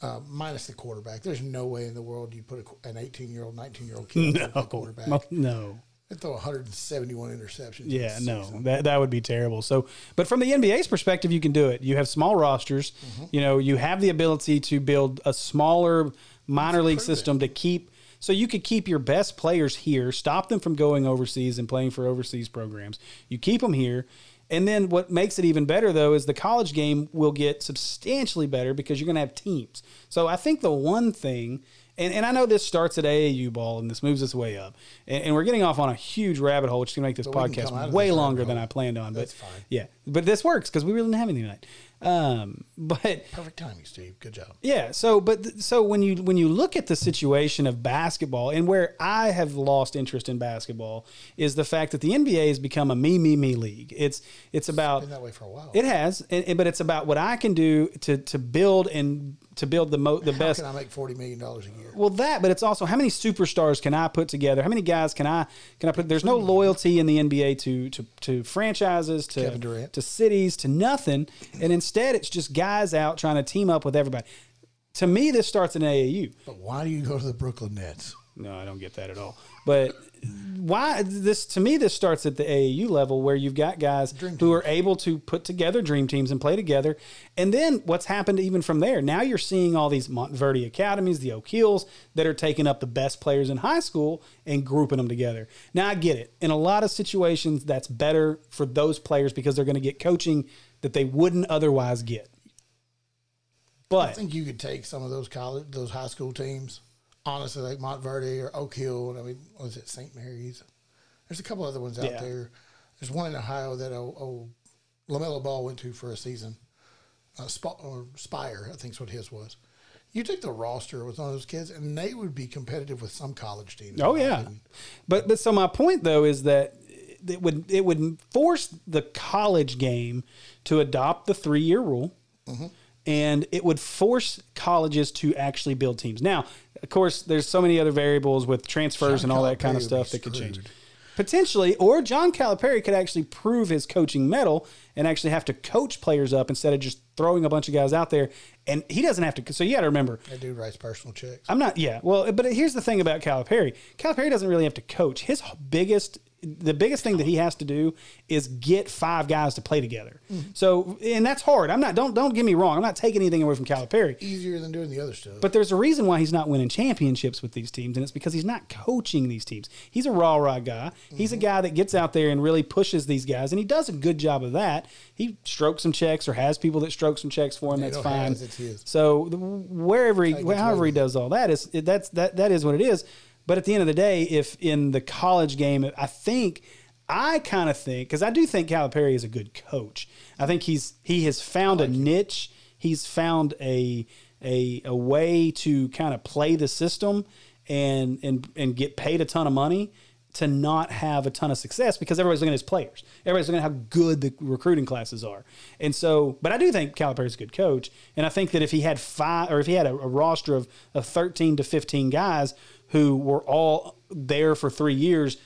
Uh, minus the quarterback, there's no way in the world you put a, an 18 year old, 19 year old kid no. quarterback. Mo- No. They throw 171 interceptions. Yeah, no, season. that that would be terrible. So, but from the NBA's perspective, you can do it. You have small rosters. Mm-hmm. You know, you have the ability to build a smaller minor league system to keep. So you could keep your best players here, stop them from going overseas and playing for overseas programs. You keep them here. And then what makes it even better though is the college game will get substantially better because you're going to have teams. So I think the one thing and, and I know this starts at AAU ball and this moves its way up. And, and we're getting off on a huge rabbit hole, which is going to make this But we can come out podcast way this longer than. I planned on. But fine. yeah, but this works because we really didn't have anything tonight. Um, but Perfect timing, Steve. Good job. yeah, so but th- so when you when you look at the situation of basketball and where I have lost interest in basketball is the fact that the NBA has become a me me me league. It's it's about Been that way for a while. it has, and, and- but it's about what I can do to to build and to build the mo- the How best can I make forty million dollars a year? well, that, but it's also how many superstars can I put together? How many guys can I can I put? There's no loyalty in the NBA to to, to franchises, to Kevin Durant. to cities, to nothing, and instead it's just guys out trying to team up with everybody. To me, this starts in AAU. But why do you go to the Brooklyn Nets? No, I don't get that at all. But why this to me this starts at the AAU level where you've got guys who are able to put together dream teams and play together. And then what's happened even from there? Now you're seeing all these Montverde academies, the Oak Hills that are taking up the best players in high school and grouping them together. Now I get it. In a lot of situations that's better for those players because they're going to get coaching that they wouldn't otherwise get. But I think you could take some of those college, those high school teams, honestly, like Montverde or Oak Hill. And I mean, was it, St. Mary's? There's a couple other ones out Yeah. there. There's one in Ohio that old, old Lamelo Ball went to for a season. Uh, Sp- or Spire, I think is what his was. You take the roster with one of those kids, and they would be competitive with some college teams. Oh yeah, opinion. but but so my point though is that it would it would force the college game to adopt the three year rule, and it would force colleges to actually build teams. Now, of course, there's so many other variables with transfers John and all that kind of stuff that could change. Potentially, or John Calipari could actually prove his coaching medal and actually have to coach players up instead of just throwing a bunch of guys out there. And he doesn't have to. So you got to remember, That dude writes personal checks. I'm not. Yeah. Well, but here's the thing about Calipari. Calipari doesn't really have to coach. His biggest, the biggest thing that he has to do is get five guys to play together. So, and that's hard. I'm not. Don't don't get me wrong. I'm not taking anything away from Calipari. Easier than doing the other stuff. But there's a reason why he's not winning championships with these teams, and it's because he's not coaching these teams. He's a raw, raw guy. He's a mm-hmm. guy that gets out there and really pushes these guys, and he does a good job of that. He strokes some checks or has people that stroke some checks for him. They that's fine. has. So the, wherever he, however he does all that is that's that that is what it is. But at the end of the day, if in the college game, I think I kind of think because I do think Calipari is a good coach. I think he's he has found a niche. He's found a a a way to kind of play the system and and and get paid a ton of money to not have a ton of success because everybody's looking at his players. Everybody's looking at how good the recruiting classes are. And so, but I do think Calipari's a good coach. And I think that if he had five or if he had a, a roster of, of 13 to 15 guys who were all there for three years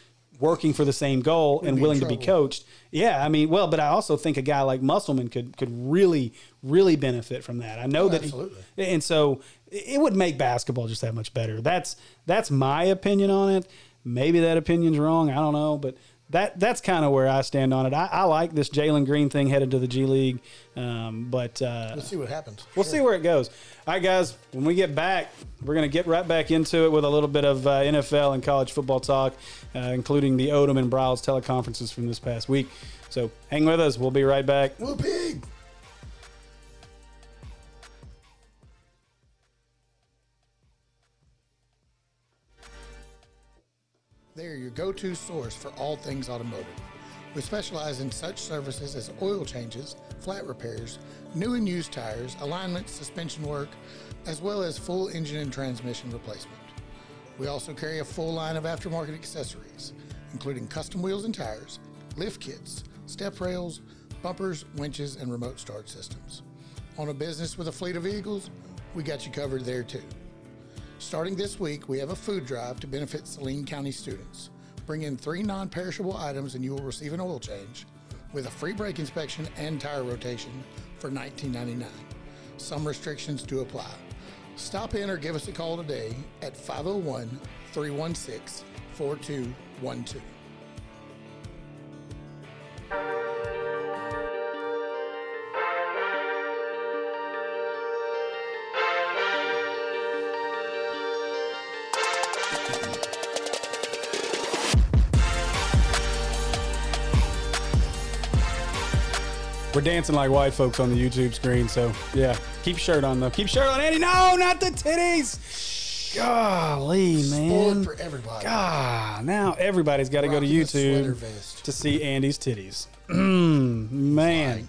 working for the same goal and willing to be coached. Yeah, I mean, well, but I also think a guy like Musselman could could really really benefit from that. I know that, he, and so it would make basketball just that much better. That's that's my opinion on it. Maybe that opinion's wrong. I don't know, but that that's kind of where I stand on it. I, I like this Jalen Green thing headed to the G League, um, but uh, Let's see what happens. We'll see where it goes. All right, guys. When we get back, we're going to get right back into it with a little bit of uh, NFL and college football talk, uh, including the Odom and Briles teleconferences from this past week. So hang with us. We'll be right back. Pig. They're your go to source for all things automotive. We specialize in such services as oil changes, flat repairs, new and used tires, alignment, suspension work, as well as full engine and transmission replacement. We also carry a full line of aftermarket accessories, including custom wheels and tires, lift kits, step rails, bumpers, winches, and remote start systems. On a business with a fleet of vehicles, we got you covered there too. Starting this week, we have a food drive to benefit Saline County students. Bring in three non perishable items and you will receive an oil change with a free brake inspection and tire rotation for $19.99. Some restrictions do apply. Stop in or give us a call today at 501 316 4212. We're dancing like white folks on the YouTube screen. So yeah, keep shirt on though. Keep shirt on, Andy. No, not the titties. Golly, man. Sport for everybody. Ah, now everybody's got to go to Rocking a sweater YouTube to see Andy's titties. man.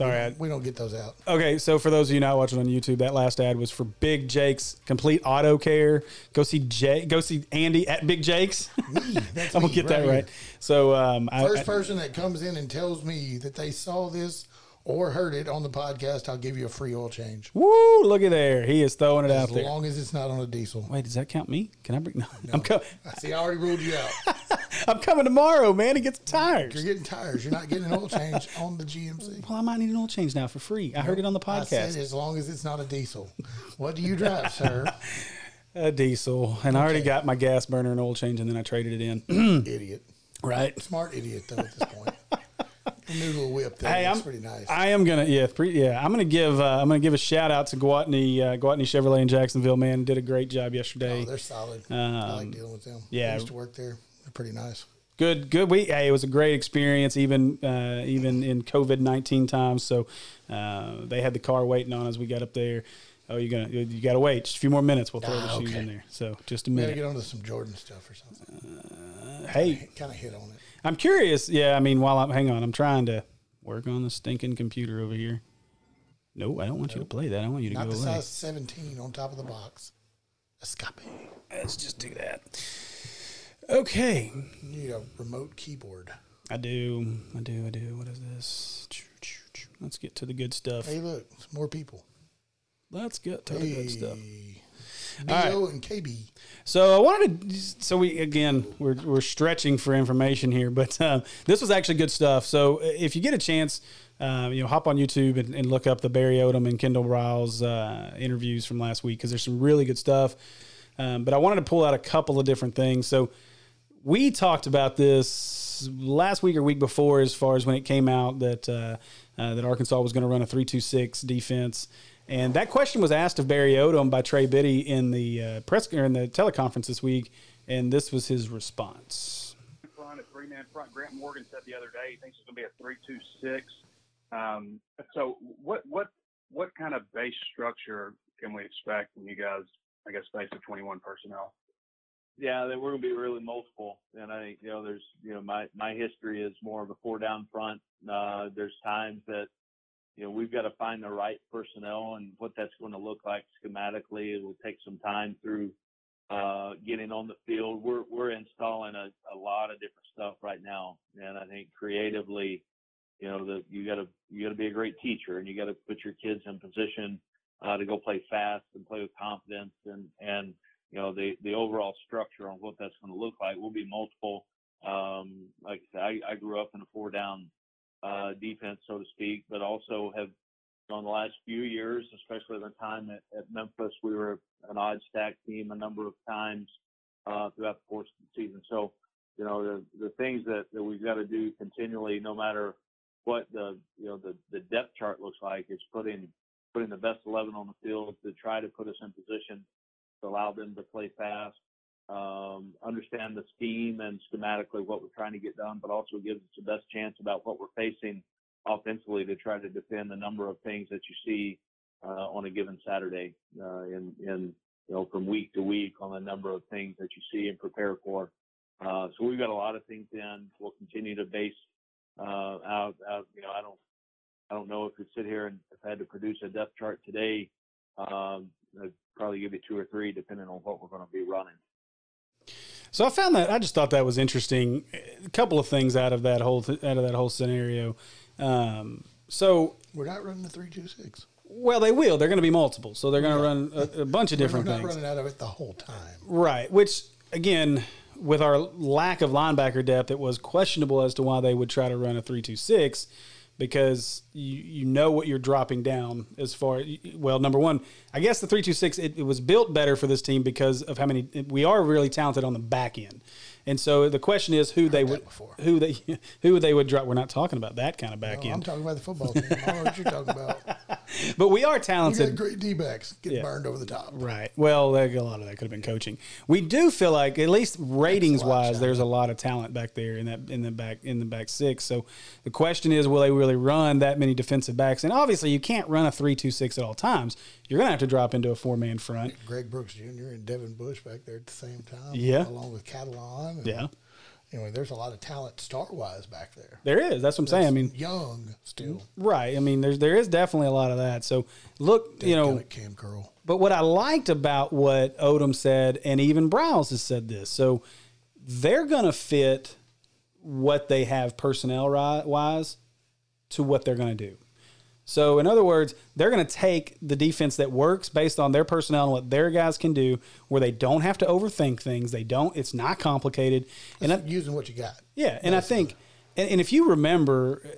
Sorry. I, We don't get those out. okay, so for those of you not watching on YouTube, that last ad was for Big Jake's Complete Auto Care. Go see Jay. Go see Andy at Big Jake's. Me, I'm gonna me, get that here. right. So um, I, First I- person that comes in and tells me that they saw this or heard it on the podcast, I'll give you a free oil change. woo, look at there. He is throwing it As out there. As long as it's not on a diesel. Wait, does that count me? Can I bring? No, I'm coming. See, I already ruled you out. I'm coming tomorrow, man. He gets tires. You're getting tires. You're not getting an oil change on the GMC. Well, I might need an oil change now for free. I heard it on the I said podcast. as long as it's not a diesel. What do you drive, sir? A diesel, and I already got my gas burner and oil change, and then I traded it in. idiot. right. Smart idiot, though, at this point. Noodle whip thing Hey, looks I'm pretty nice. I am gonna yeah yeah I'm gonna give uh, I'm gonna give a shout out to Gwatney uh, Gwatney Chevrolet in Jacksonville. Man, did a great job yesterday. oh, they're solid. I Um, like dealing with them. yeah. I used to work there. They're pretty nice. good good week. Hey, it was a great experience, even uh, even in COVID nineteen times. So uh, they had the car waiting on us. We got up there. Oh, you're gonna you got to wait just a few more minutes. We'll throw the Ah, shoes in there. So just a We minute. get onto some Jordan stuff or something. Hey, Kind of hit on it. I'm curious. Yeah, I mean, while I'm hang on, I'm trying to work on the stinking computer over here. No, I don't want you to play that. I want you to Not go the away. size 17 on top of the box. Escape. Let's just do that. Okay. You need a remote keyboard. I do. I do. I do. What is this? Let's get to the good stuff. Hey, look, more people. Let's get to the good stuff. Hey. Bo and KB. So I wanted to. So we again we're we're stretching for information here, but uh, this was actually good stuff. So if you get a chance, uh, you know, hop on YouTube and, and look up the Barry Odom and Kendall Briles uh, interviews from last week because there's some really good stuff. Um, but I wanted to pull out a couple of different things. So we talked about this last week or week before, as far as when it came out that uh, uh, that Arkansas was going to run a three-two-six defense, and that question was asked of Barry Odom by Trey Biddy in the uh, press or in the teleconference this week, and this was his response. front, a three man front. Grant Morgan said the other day he thinks it's going to be a three-two-six. Um, so what what what kind of base structure can we expect from you guys? I guess base of 21 personnel. Yeah, then we're gonna be really multiple. And I think, you know, there's you know, my my history is more of a four down front. Uh there's times that, you know, we've got to find the right personnel and what that's going to look like schematically. It will take some time through uh getting on the field. We're we're installing a, a lot of different stuff right now. And I think creatively, you know, the you gotta you gotta be a great teacher and you gotta put your kids in position uh to go play fast and play with confidence and and you know, the the overall structure on what that's going to look like will be multiple. Um, like I said, I, I grew up in a four down uh, defense, so to speak, but also have on the last few years, especially the time at, at Memphis, we were an odd stack team a number of times uh, throughout the course of the season. So, you know, the the things that, that we've got to do continually, no matter what the you know the, the depth chart looks like, is putting putting the best eleven on the field to try to put us in position to allow them to play fast, um, understand the scheme and schematically what we're trying to get done, but also gives us the best chance about what we're facing offensively to try to defend the number of things that you see uh, on a given Saturday uh, in, in you know from week to week on the number of things that you see and prepare for. Uh, so we've got a lot of things in. We'll continue to base uh, out, out. You know, I don't I don't know if we sit here and if I had to produce a depth chart today, um, I'd probably give you two or three depending on what we're going to be running. So I found that I just thought that was interesting. A couple of things out of that whole out of that whole scenario. Um, so We're not running the three two six. well, they will. They're going to be multiple. So they're going to run a, a bunch of different things. running out of it the whole time. Right. Which again, with our lack of linebacker depth, it was questionable as to why they would try to run a three-two-six because you you know what you're dropping down as far well number one i guess the 326 it, it was built better for this team because of how many we are really talented on the back end and so the question is who they would who they who they would drop we're not talking about that kind of back No, I'm talking about the football team. I know what you're talking about. but we are talented. You got talented great D backs get Yeah. burned over the top. Right. Well, a lot of that could have been coaching. We do feel like, at least ratings wise, there's a lot of talent back there in that in the back in the back six. So the question is, will they really run that many defensive backs? And obviously, you can't run a three-two-six at all times. You're going to have to drop into a four-man front. Greg Brooks Jr. and Devin Bush back there at the same time. Yeah. Along with Catalon. And, Yeah, Anyway, there's a lot of talent star wise back there. there is. That's what I'm saying. I mean, young still. right. I mean, there's there is definitely a lot of that. So look, you know, Cam Curl. But what I liked about what Odom said, and even Briles has said this, so they're going to fit what they have personnel wise to what they're going to do. So, in other words, they're going to take the defense that works based on their personnel and what their guys can do, where they don't have to overthink things. They don't. It's not complicated. And I, using what you got. yeah, and I think, and, and if you remember, uh,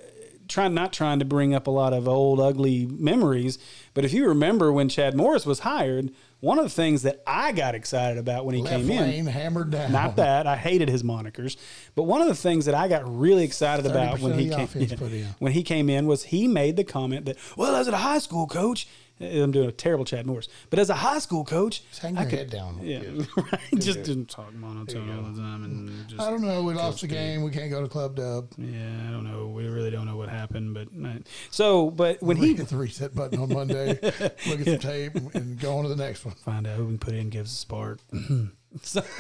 trying not trying to bring up a lot of old ugly memories, but if you remember when Chad Morris was hired, one of the things that I got excited about when he Left came in, hammered down. Not that I hated his monikers, but one of the things that I got really excited about when he came in. when he came in was he made the comment that, well, as a high school coach, I'm doing a terrible Chad Morris, but as a high school coach, Just hang I your could- head down. yeah, right, just didn't talk monotone all the time and just I don't know. We lost the game. We can't go to Club Dub. yeah, I don't know. We really don't know what happened, but uh, so, but when he hit the reset button on Monday, look at some tape, and, and go on to the next one. find out who we can put in gives a spark. so,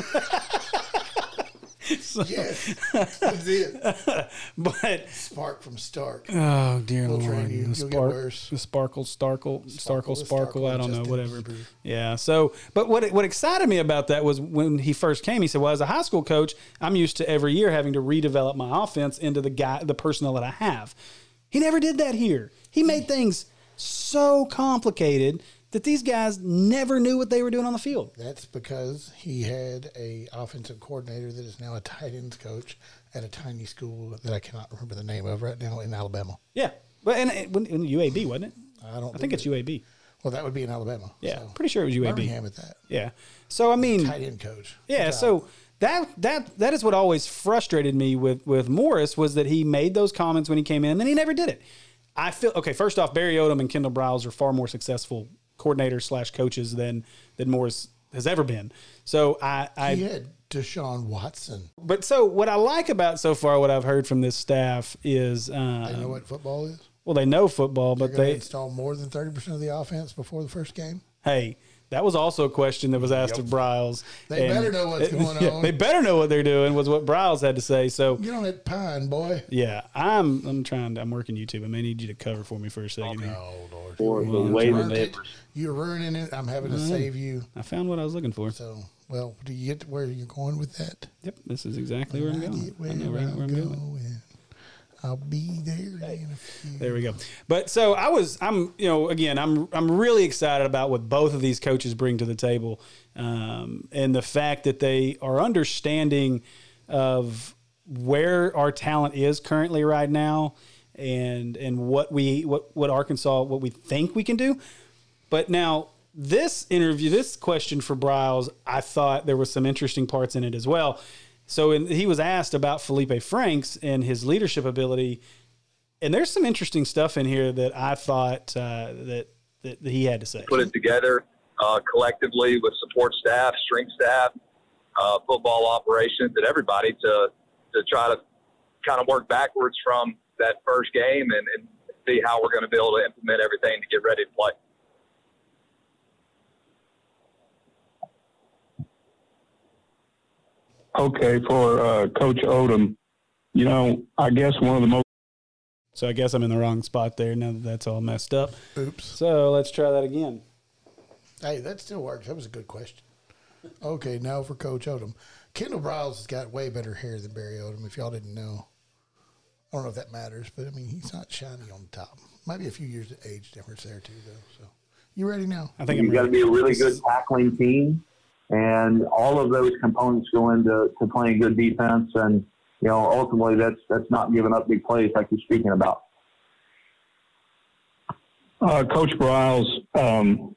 Yes, that's it. but Spark from Stark. oh dear We'll lord, you. the spark, the sparkle, starkle, starkle, Sparkle, sparkle. I don't know, whatever. Yeah. So, but what what excited me about that was when he first came. He said, "Well, as a high school coach, I'm used to every year having to redevelop my offense into the guy, the personnel that I have." He never did that here. He made things so complicated that these guys never knew what they were doing on the field. That's because he had a offensive coordinator that is now a tight ends coach at a tiny school that I cannot remember the name of right now in Alabama. Yeah, but and, and when- in UAB wasn't it? I don't. I think it's it- UAB. Well, that would be in Alabama. Yeah, so. pretty sure it was UAB. Birmingham at that. Yeah. So I mean, Tight end coach. yeah. So that that that is what always frustrated me with with Morris was that he made those comments when he came in, and then he never did it. I feel okay. First off, Barry Odom and Kendall Briles are far more successful coordinators slash coaches than than Morris has ever been. So I, I he had Deshaun Watson. but so what I like about so far what I've heard from this staff is uh, They know what football is. well they know football, They're but they install more than thirty percent of the offense before the first game. Hey, that was also a question that was asked of Briles. They better know what's going yeah, on. They better know what they're doing. Was what Briles had to say. So Get on that pine, boy. yeah, I'm I'm trying. I'm working YouTube. I may need you to cover for me for a second here. Oh Lord, Or the You way the ruined it. neighbors. You're ruining it. I'm having to save you. I found what I was looking for. So, well, do you get to where you're going with that? Yep, this is exactly where I'm going. where I know right I'm where I'm going. I'll be there in a few. There we go. But so I was, I'm, you know, again, I'm, I'm really excited about what both of these coaches bring to the table, um, and the fact that they are understanding of where our talent is currently right now, and and what we, what what Arkansas, what we think we can do. But now this interview, this question for Briles, I thought there was some interesting parts in it as well. So in, he was asked about Felipe Franks and his leadership ability, and there's some interesting stuff in here that I thought uh, that, that he had to say. Put it together uh, collectively with support staff, strength staff, uh, football operations, and everybody to to try to kind of work backwards from that first game and, and see how we're going to be able to implement everything to get ready to play. Okay, for uh, Coach Odom, you know, I guess one of the most. So I guess I'm in the wrong spot there now that that's all messed up. Oops. So let's try that again. Hey, that still works. That was a good question. Okay, now for Coach Odom. Kendall Briles has got way better hair than Barry Odom, if y'all didn't know. I don't know if that matters, but I mean, he's not shiny on the top. Might be a few years of age difference there, too, though. So, you ready now? I think you I'm got to be a really good tackling team, and all of those components go into to playing good defense. And you know, ultimately, that's that's not giving up big plays like you're speaking about. Uh, Coach Briles, um,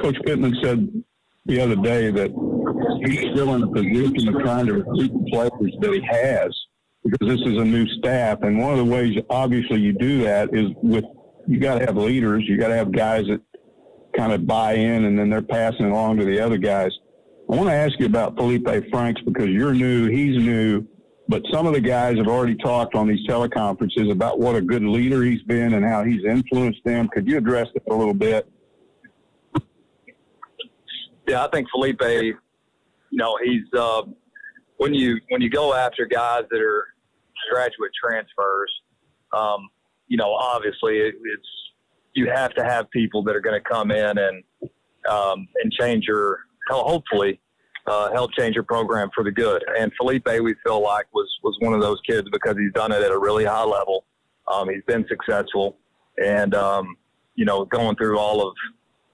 Coach Pittman said the other day that he's still in a position of trying to recruit the players that he has because this is a new staff. And one of the ways, obviously, you do that is with you got to have leaders. You got to have guys that kind of buy in, and then they're passing it along to the other guys. I want to ask you about Felipe Franks because you're new, he's new, but some of the guys have already talked on these teleconferences about what a good leader he's been and how he's influenced them. Could you address that a little bit? Yeah, I think Felipe, you know, he's uh, when you when you go after guys that are graduate transfers, um, you know, obviously it, it's you have to have people that are going to come in and um, and change your hopefully uh, help change your program for the good. And Felipe, we feel like was was one of those kids because he's done it at a really high level. Um, he's been successful, and um, you know, going through all of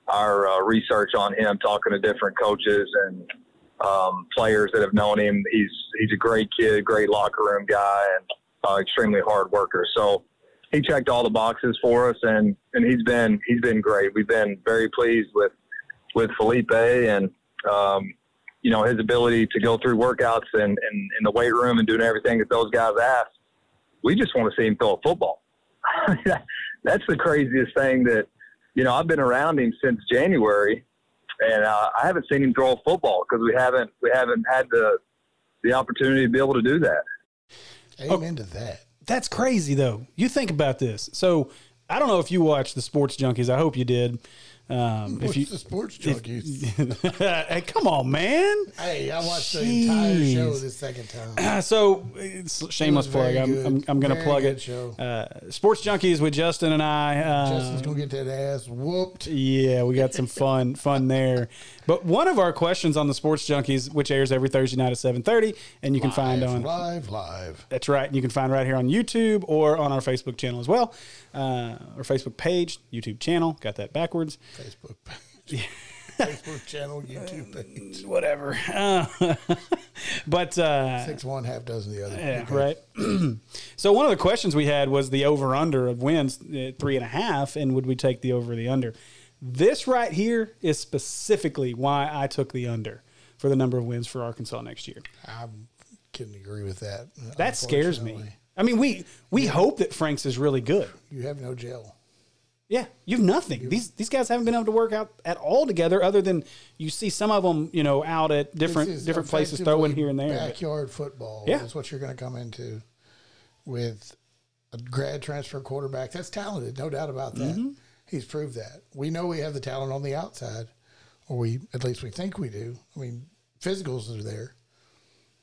our uh, research on him, talking to different coaches and um, players that have known him. He's he's a great kid, great locker room guy, and uh, extremely hard worker. So he checked all the boxes for us, and and he's been he's been great. We've been very pleased with with Felipe and. Um, you know his ability to go through workouts and, and in the weight room and doing everything that those guys ask. We just want to see him throw a football. That's the craziest thing that you know, I've been around him since January, and uh, I haven't seen him throw a football because we haven't we haven't had the the opportunity to be able to do that. Amen to that. That's crazy though. You think about this. So I don't know if you watched the Sports Junkies. I hope you did. Um, if What's you, the sports if- junkies? hey, come on, man. hey, I watched the entire show Jeez. the second time. so it's shameless It plug. I'm. I'm, I'm going to plug it. show. Uh, Sports Junkies with Justin and I. Uh, Justin's gonna get that ass whooped. Yeah, we got some fun fun there. But one of our questions on the Sports Junkies, which airs every Thursday night at seven thirty, and you can find on live, live. that's right, you can find right here on YouTube or on our Facebook channel as well, uh, our Facebook page, YouTube channel. Got that backwards. Facebook page. Facebook channel, YouTube page. Whatever. Uh, but uh, Six one, half dozen the other. Yeah, Okay. right. so one of the questions we had was the over under of wins, uh, three and a half, and would we take the over or the under? This right here is specifically why I took the under for the number of wins for Arkansas next year. I couldn't agree with that. That scares me. I mean, we we hope that Franks is really good. You have no gel. Yeah, you have nothing. These these guys haven't been able to work out at all together, other than you see some of them, you know, out at different different places throwing here and there. but- Backyard football. Yeah. That's what you're going to come into with a grad transfer quarterback. That's talented, no doubt about that. Mm-hmm. He's proved that. We know we have the talent on the outside, or we at least we think we do. I mean, physicals are there.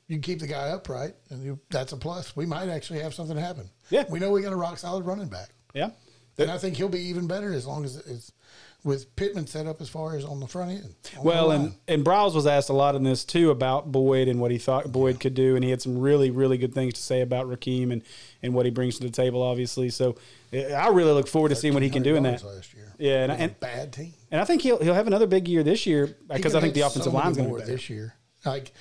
You can keep the guy upright, and you, that's a plus. We might actually have something happen. Yeah. we know we got a rock solid running back. Yeah. And I think he'll be even better as long as it's with Pittman set up as far as on the front end. Well, and and Briles was asked a lot in this too about Boyd and what he thought Boyd could do, and he had some really really good things to say about Rakeem and and what he brings to the table, obviously. So eh, I really look forward to seeing what he can do in that. last year. Yeah, and, and bad team. and I think he'll he'll have another big year this year because I think the offensive so line's going to be better. this year. Like,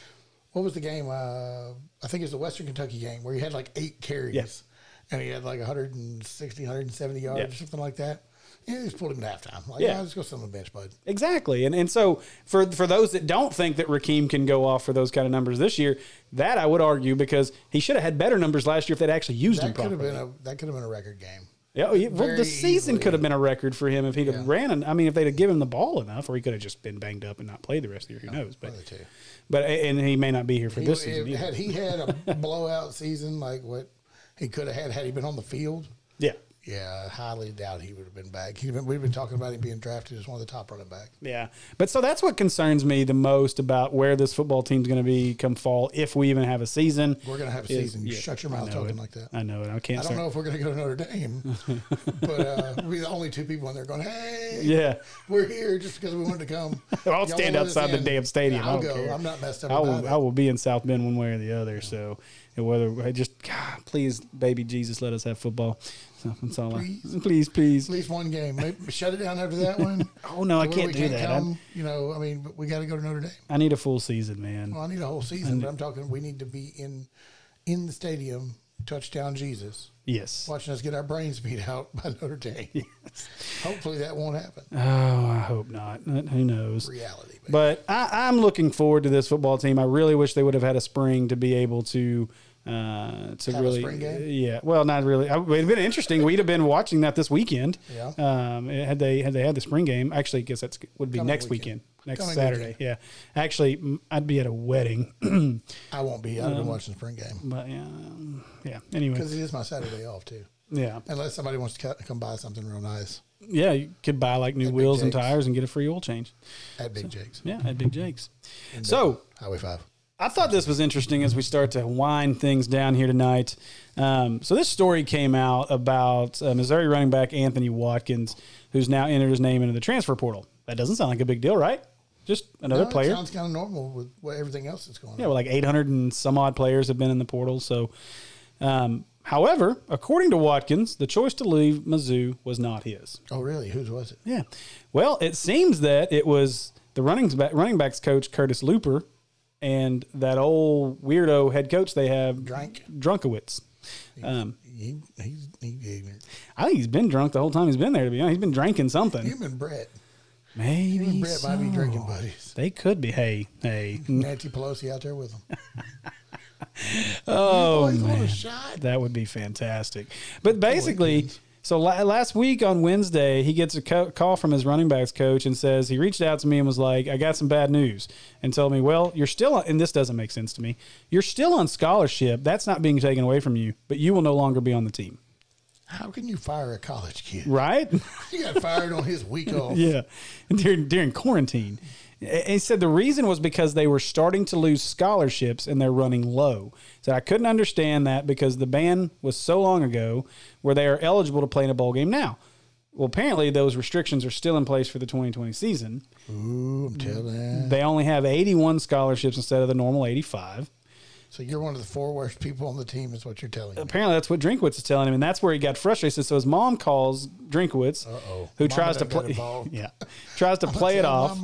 what was the game? Uh, I think it was the Western Kentucky game where he had like eight carries, Yes. and he had like 160, 170 yards Yeah. or something like that. Yeah, he just pulled him at halftime. Like, Yeah. yeah, let's go sit on the bench, bud. Exactly, and and so for for those that don't think that Rakeem can go off for those kind of numbers this year, that I would argue because he should have had better numbers last year if they'd actually used him That could have properly. been a that could have been a record game. Yeah, well, Very the season easily. could have been a record for him if he'd have ran. An, I mean, if they'd have given him the ball enough, or he could have just been banged up and not played the rest of the year. Who knows? But One of the two. but and he may not be here for He- this season. either. had he had a blowout season like what he could have had had he been on the field, yeah, yeah, I highly doubt he would have been back. Been, we've been talking about him being drafted as one of the top running backs. yeah. But so that's what concerns me the most about where this football team's going to be come fall, if we even have a season. We're gonna have a is- season. You shut your mouth talking it. like that. I know it. I can't. I don't start- know if we're going to go to Notre Dame, but uh, we're the only two people in there going, "Hey, Yeah. we're here just because we wanted to come." I'll Y'all stand outside the damn stadium. I'll go. care. I'm not messed up I will. I will be in South Bend one way or the other. So and whether I just God, please, baby Jesus, let us have football. That's all. Please. I, please, please. At least one game. Maybe shut it down after that one. Oh no, I can't do that. Come, you know, I mean, but we got to go to Notre Dame. I need a full season, man. Well, I need a whole season, but I'm talking. We need to be in in the stadium, touchdown Jesus, Yes. watching us get our brains beat out by Notre Dame. Hopefully that won't happen. Oh, I hope not. Who knows? Reality. baby. But I, I'm looking forward to this football team. I really wish they would have had a spring to be able to uh, to Have a really, spring game? yeah. Well, not really. I- It'd been interesting. We'd have been watching that this weekend. Yeah. Um, had they had they had the spring game, actually, I guess that's would be Coming next weekend. weekend, next Coming Saturday. weekend. Yeah. Actually, I'd be at a wedding, I won't be. I've Um, been watching the spring game but yeah, um, yeah. Anyway, because it is my Saturday off too. yeah, Unless somebody wants to cut, come buy something real nice yeah. You could buy like new At wheels and tires and get a free oil change. at Big Jake's. Yeah, at Big Jake's. So. Highway Five. I thought this was interesting as we start to wind things down here tonight. Um, so this story came out about uh, Missouri running back Anthony Watkins, who's now entered his name into the transfer portal. That doesn't sound like a big deal, right? Just another No, it player. sounds kind of normal with what, everything else that's going on. Yeah, well, like 800 and some odd players have been in the portal. So, um, however, according to Watkins, the choice to leave Mizzou was not his. Oh, really? Whose was it? Yeah. Well, it seems that it was the running back, running backs coach Curtis Luper and that old weirdo head coach they have, Drank. Drunkowitz. Um, He, he's he. I think he's been drunk the whole time he's been there. To be honest, he's been drinking something. Him and Brett. Maybe Him and Brett might be drinking buddies. They could be. Hey, hey. Nancy Pelosi out there with them. Oh a man, shot. that would be fantastic. But basically, so la- last week on Wednesday, he gets a co- call from his running backs coach and says he reached out to me and was like, "I got some bad news," and told me, "Well, you're still on, and this doesn't make sense to me. You're still on scholarship. That's not being taken away from you, but you will no longer be on the team." How can you fire a college kid? Right? He got fired on his week off. yeah, during during quarantine. And He said the reason was because they were starting to lose scholarships and they're running low. So I couldn't understand that because the ban was so long ago where they are eligible to play in a bowl game now. Well, apparently those restrictions are still in place for the 2020 season. Ooh, I'm telling. They only have 81 scholarships instead of the normal 85. So you're one of the four worst people on the team, is what you're telling me. Apparently that's what Drinkwitz is telling him, and that's where he got frustrated. So his mom calls Drinkwitz, Uh-oh. who Mama tries to play, yeah, tries to play it off.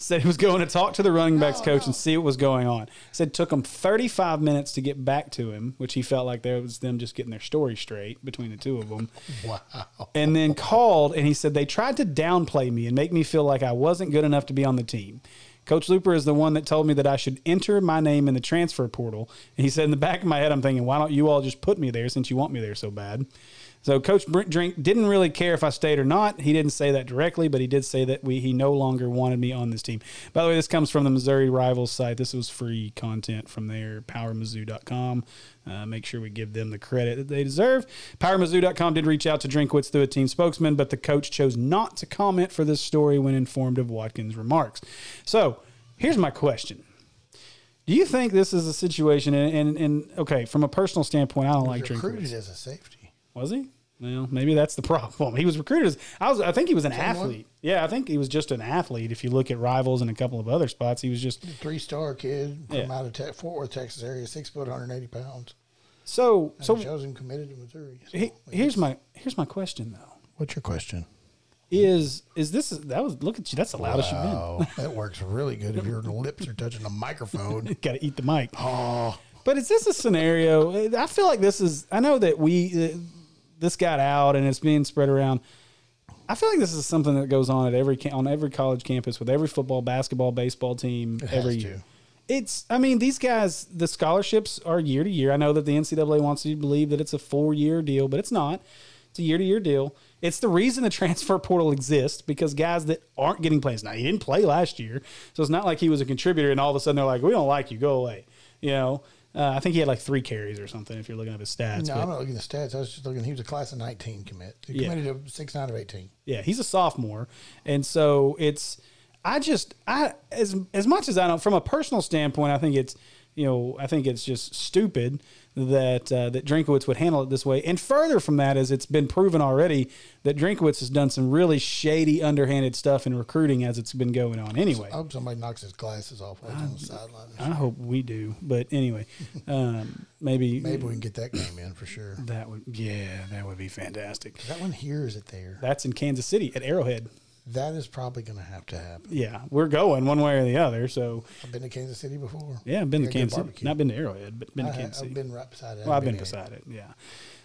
Said he was going to talk to the running backs coach and see what was going on. Said it took him 35 minutes to get back to him, which he felt like there was them just getting their story straight between the two of them. Wow. And then called and he said they tried to downplay me and make me feel like I wasn't good enough to be on the team. Coach Luper is the one that told me that I should enter my name in the transfer portal. And he said in the back of my head, I'm thinking, why don't you all just put me there since you want me there so bad? So Coach Brent Drink didn't really care if I stayed or not. He didn't say that directly, but he did say that we he no longer wanted me on this team. By the way, this comes from the Missouri Rivals site. This was free content from there, powermizzou.com. Uh, make sure we give them the credit that they deserve. PowerMizzou.com did reach out to Drinkwitz through a team spokesman, but the coach chose not to comment for this story when informed of Watkins' remarks. So here's my question. Do you think this is a situation, and, and, and okay, from a personal standpoint, I don't like He's recruited Drinkwitz. as a safety. Was he? Well, maybe that's the problem. He was recruited as I was. I think he was an 21? athlete. Yeah, I think he was just an athlete. If you look at rivals and a couple of other spots, he was just Three star kid from Yeah. out of te- Fort Worth, Texas area, six foot, 180 pounds. so. And So it shows him committed to Missouri. So he, here's my here's my question though. What's your question? Is is this that was look at you? That's the loudest you've been. That works really good if your lips are touching the microphone. Got to eat the mic. Oh, But is this a scenario? I feel like this is. I know that we uh, this got out and it's being spread around. I feel like this is something that goes on at every on every college campus with every football, basketball, baseball team It every to. year. It's. I mean, these guys. The scholarships are year to year. I know that the NCAA wants you to believe that it's a four year deal, but it's not. It's a year to year deal. It's the reason the transfer portal exists because guys that aren't getting plays now. He didn't play last year, so it's not like he was a contributor and all of a sudden they're like, "We don't like you, go away." You know. Uh, I think he had like three carries or something. If you're looking up his stats, no, but- I'm not looking at the stats. I was just looking. He was a class of 19 commit. He Yeah. committed to six nine of 18. Yeah, he's a sophomore, and so it's. I just I as as much as I don't from a personal standpoint, I think it's you know I think it's just stupid that uh, that Drinkowitz would handle it this way. And further from that is it's been proven already that Drinkowitz has done some really shady, underhanded stuff in recruiting as it's been going on. Anyway, I hope somebody knocks his glasses off while he's on the sideline. I hope we do, but anyway, um, maybe Maybe we can get that game in for sure. that would yeah that would be fantastic. Is that one here? Is it there? That's in Kansas City at Arrowhead. That is probably going to have to happen. Yeah, we're going one way or the other. So I've been to Kansas City before. Yeah, I've been to Kansas City. Not been to Arrowhead, but been I to Kansas I've City. been right beside it. Well, I've been beside it. Yeah.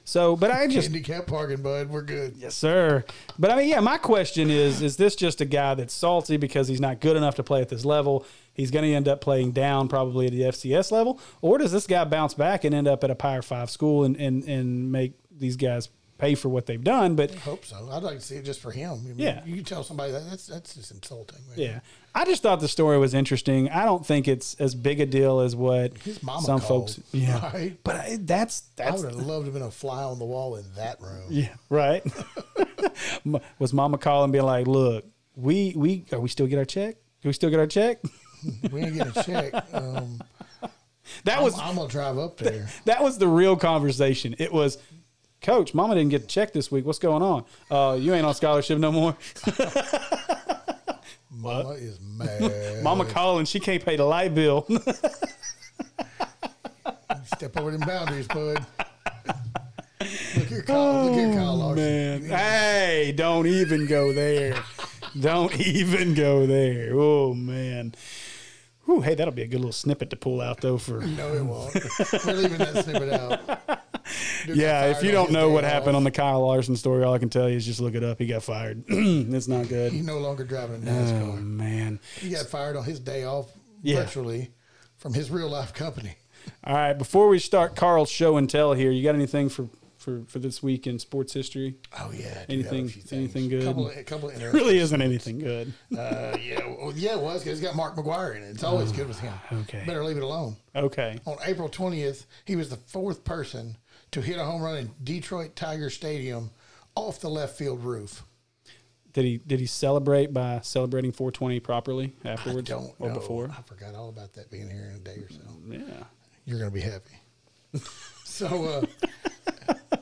So, but I just handicap parking, bud. We're good. yes, sir. But I mean, yeah, my question is: Is this just a guy that's salty because he's not good enough to play at this level? He's going to end up playing down probably at the FCS level, or does this guy bounce back and end up at a Power Five school and and and make these guys pay for what they've done? But I hope so. I'd like to see it just for him. I mean, Yeah. You can tell somebody that that's that's just insulting. man. Yeah. I just thought the story was interesting. I don't think it's as big a deal as what His mama some called, folks. Yeah. right? But I, that's I would have loved to have been a fly on the wall in that room. Yeah, right. Was Mama calling, being like, "Look, we we are we still get our check? Do we still get our check?" We ain't getting a check. Um, That I'm, was I'm gonna drive up there. that was the real conversation. It was, Coach, Mama didn't get the check this week. What's going on? Uh, you ain't on scholarship no more. Mama is mad. Mama calling, she can't pay the light bill. Step over them boundaries, bud. Look here, Kyle. Look here, Kyle Oh, Larson. man, hey, don't even go there. don't even go there. Oh man. Whew, hey, that'll be a good little snippet to pull out though for No, it won't. We're leaving that snippet out. Yeah, if you don't know what off. happened on the Kyle Larson story, all I can tell you is just look it up. He got fired. it's not good. He's no longer driving a Oh NASCAR. man. He got fired on his day off Yeah. virtually from his real life company. All right, before we start Carl's show and tell here, you got anything for for for this week in sports history? Oh yeah, I do have a Anything anything good? Couple a couple really isn't anything good. Uh, yeah, well, yeah, it was because he's got Mark McGwire in it. It's always good with him. Oh, okay. better leave it alone. Okay. On April twentieth, he was the fourth person to hit a home run in Detroit Tiger Stadium off the left field roof. Did he did he celebrate by celebrating 420 properly I afterwards don't or know. before? I forgot all about that being here in a day or so. Yeah. You're gonna be happy. so uh,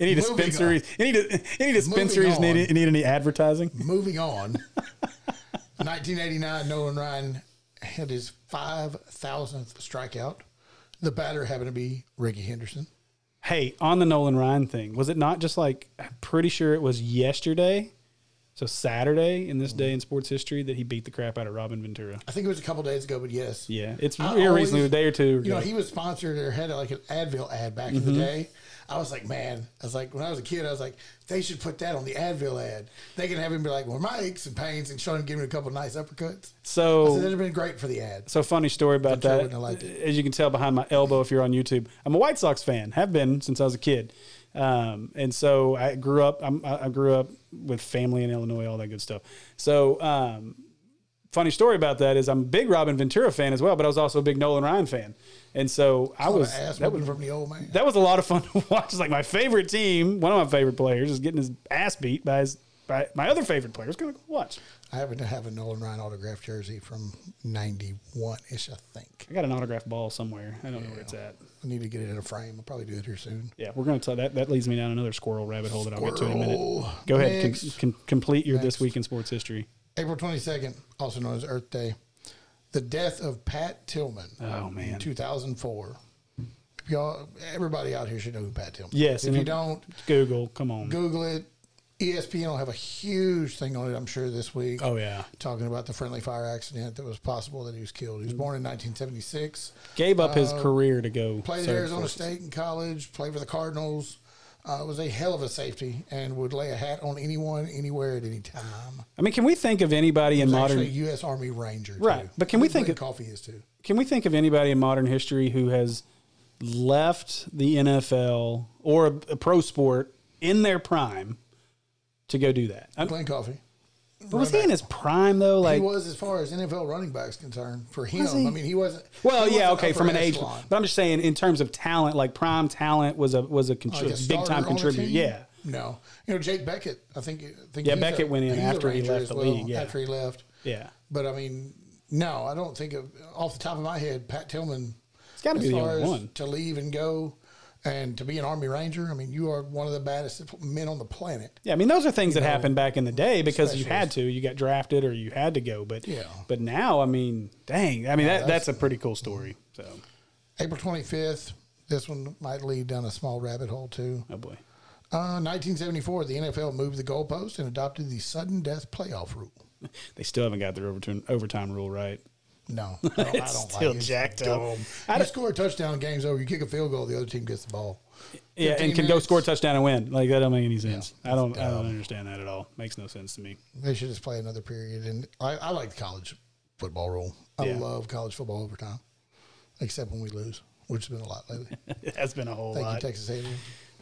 Any dispensaries? Any any dispensaries Moving need need any advertising? moving on. 1989, Nolan Ryan had his 5,000th strikeout. The batter happened to be Rickey Henderson. Hey, on the Nolan Ryan thing, was it not just like I'm pretty sure it was yesterday, so Saturday in this day in sports history that he beat the crap out of Robin Ventura? I think it was a couple days ago, but yes. Yeah, it's I always- recently, a day or two. You know, he was sponsored or had like an Advil ad back in Mm-hmm. the day. I was like, man, I was like, when I was a kid, I was like, they should put that on the Advil ad. They can have him be like, well, my aches and pains and show him give him a couple nice uppercuts. So that'd have been great for the ad. So funny story about I'm sure I that. wouldn't have liked it. As you can tell behind my elbow, if you're on YouTube, I'm a White Sox fan. Have been since I was a kid, um, and so I grew up. I'm, I I grew up with family in Illinois, all that good stuff. So, um, funny story about that is I'm a big Robin Ventura fan as well, but I was also a big Nolan Ryan fan, and so I was that was from the old man. that was a lot of fun to watch. It's like my favorite team, one of my favorite players, is getting his ass beat by his my, my other favorite player going to go watch. I happen to have a Nolan Ryan autographed jersey from '91 ish, I think. I got an autographed ball somewhere. I don't know where it's at. I need to get it in a frame. I'll probably do it here soon. Yeah, we're going to tell that. That leads me down another squirrel rabbit hole that I'll get to in a minute. Go ahead, Next. con, complete your Next. this week in sports history. April 22nd, also known as Earth Day, the death of Pat Tillman. Oh, man. in 2004. Y'all, everybody out here should know who Pat Tillman. Yes, If you don't, Google, come on. Google it. ESPN will have a huge thing on it, I'm sure, this week. Oh yeah, Talking about the friendly fire accident that was possible that he was killed. He was born in 1976. gave up his Uh, career to go. Played at Arizona. State in college. Played for the Cardinals. Uh, was a hell of a safety and would lay a hat on anyone, anywhere, at any time. I mean, can we think of anybody in modern U.S. Army Ranger, too. Right, but can we think of- Coffee is too? can we think of anybody in modern history who has left the NFL or a, a pro sport in their prime to go do that? Glen Coffee. But was he in his prime though? Like, he was as far as NFL running backs concerned for him. I mean, he wasn't. well, he yeah, wasn't okay, from an age, echelon. but I'm just saying in terms of talent, like prime talent was a was a, contri- Like a big time contributor. Yeah, No, you know Jake Beckett. I think. I think Yeah, Beckett a- went in after he left the well, league, yeah. after he left. yeah. But I mean, no, I don't think of off the top of my head. Pat Tillman. It's got to be the only one. to leave and go, and to be an Army Ranger. I mean, you are one of the baddest men on the planet. Yeah, I mean those are things that know, happened back in the day because you had to, you got drafted or you had to go. But Yeah. but now, I mean, dang, I mean that, that's- that's a pretty cool story. So, April twenty fifth. This one might lead down a small rabbit hole too. oh boy, Uh, 1974, the NFL moved the goalpost and adopted the sudden death playoff rule. they still haven't got their overtime overtime rule right. No, I don't, I don't still like it. Jacked up. dumb. I You score a touchdown, game's over. You kick a field goal, the other team gets the ball. Yeah, and can go score a touchdown and win. Like that don't make any sense. I don't I don't understand that at all. Makes no sense to me. They should just play another period. And I, I like the college football rule. I Yeah. love college football overtime, except when we lose, which has been a lot lately. It has been a whole Thank lot. you, Texas A&M.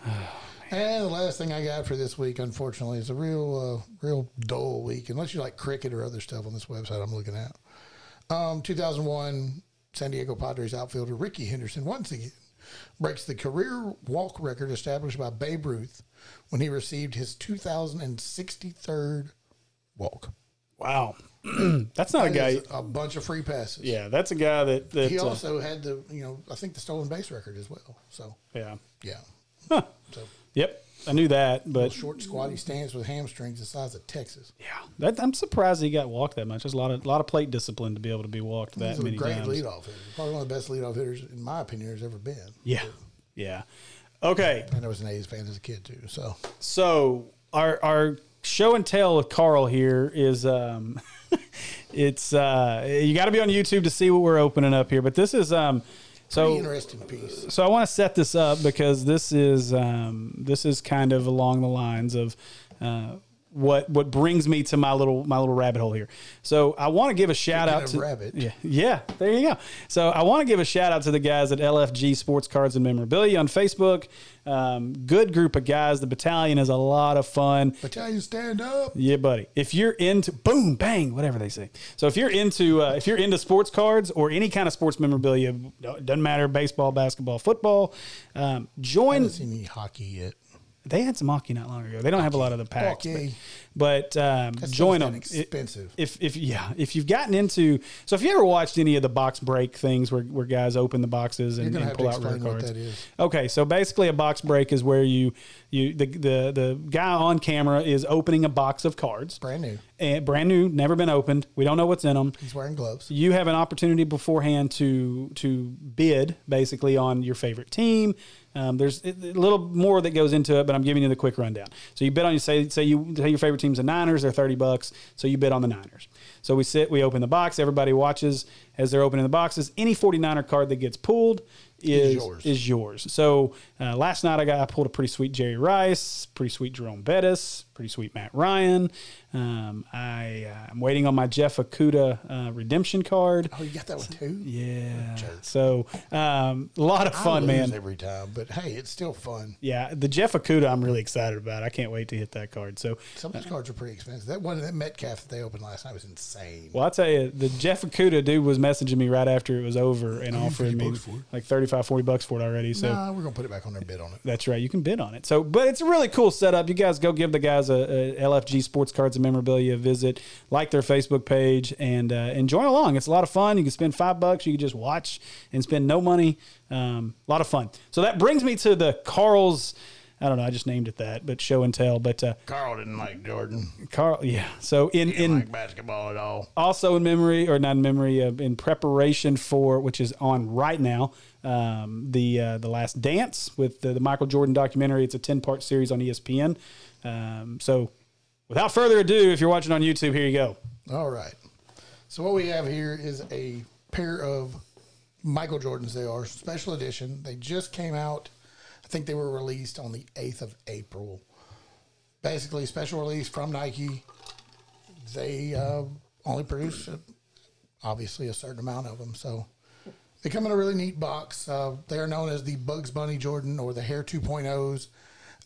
and the last thing I got for this week, unfortunately, is a real, uh, real dull week. Unless you like cricket or other stuff on this website I'm looking at. Um, 2001, San Diego Padres outfielder Rickey Henderson once again breaks the career walk record established by Babe Ruth when he received his 2063rd walk. Wow, that's not a guy. a bunch of free passes. Yeah, that's a guy that that He uh, also had the, you know, I think the stolen base record as well. So, yeah. yeah. Huh. So, Yep, I knew that, but short, squatty stance with hamstrings the size of Texas. yeah, that, I'm surprised he got walked that much. There's a lot of lot of plate discipline to be able to be walked that He's a many great times. leadoff hitter. Probably one of the best leadoff hitters, in my opinion, there's ever been. Yeah, yeah. Okay, And I was an A's fan as a kid, too. So, so our our show and tell with Carl here is um, it's uh, you got to be on YouTube to see what we're opening up here, but this is um, so interesting piece. so I want to set this up because this is um, this is kind of along the lines of uh, what what brings me to my little my little rabbit hole here. So I want to give a shout Speaking out to rabbit. yeah yeah there you go. So I want to give a shout out to the guys at LFG Sports Cards and Memorabilia on Facebook. Um, good group of guys. The battalion is a lot of fun. Battalion, stand up. Yeah, buddy. If you're into boom, bang, whatever they say. So if you're into uh, if you're into sports cards or any kind of sports memorabilia, doesn't matter baseball, basketball, football. Um, I join. haven't seen any hockey yet. They had some hockey not long ago. They don't have a lot of the packs, but, Hockey. but um, join them. expensive. If if yeah, if you've gotten into so if you ever watched any of the box break things where, where guys open the boxes and, and pull out rare cards. that is. Okay, so basically a box break is where you you the the the guy on camera is opening a box of cards. Brand new. And brand new, never been opened. We don't know what's in them. He's wearing gloves. You have an opportunity beforehand to to bid basically on your favorite team. Um, there's a little more that goes into it, but I'm giving you the quick rundown. So you bet on you say say you say your favorite team's the Niners. They're thirty bucks. So you bet on the Niners. So we sit, we open the box. Everybody watches as they're opening the boxes. Any 49er card that gets pulled is yours. is yours. So uh, last night I got I pulled a pretty sweet Jerry Rice, pretty sweet Jerome Bettis, pretty sweet Matt Ryan. Um, I uh, I'm waiting on my Jeff Akuta uh, redemption card. Oh, you got that one too? Yeah. So um, a lot of I fun, man. every time, but hey, it's still fun. Yeah, the Jeff Akuta I'm really excited about. I can't wait to hit that card. So Some of these cards are pretty expensive. That one, that Metcalf that they opened last night was insane. Well, I'll tell you, the Jeff Akuta dude was messaging me right after it was over and offering me bucks for it? like 35, 40 bucks for it already. So nah, we're gonna put it back on their bid on it. that's right. You can bid on it. So, but it's a really cool setup. You guys go give the guys LFG Sports Cards and Memorabilia, visit, like their Facebook page, and uh, and join along. It's a lot of fun. You can spend five bucks. You can just watch and spend no money. Um, a lot of fun. So that brings me to the Carl's. I don't know. I just named it that, but show and tell. But uh, Carl didn't like Jordan. Carl, yeah. So in in like basketball at all. also in memory or not in memory uh, in preparation for which is on right now um, the uh, the last dance with the, the michael jordan documentary it's a 10 part series on espn um, so without further ado if you're watching on youtube here you go All right. So what we have here is a pair of Michael Jordans. They are special edition. They just came out. I think they were released on the 8th of April. Basically, special release from Nike. They uh, only produce, obviously, a certain amount of them. So they come in a really neat box. Uh, they are known as the Bugs Bunny Jordan or the Hare 2.0s.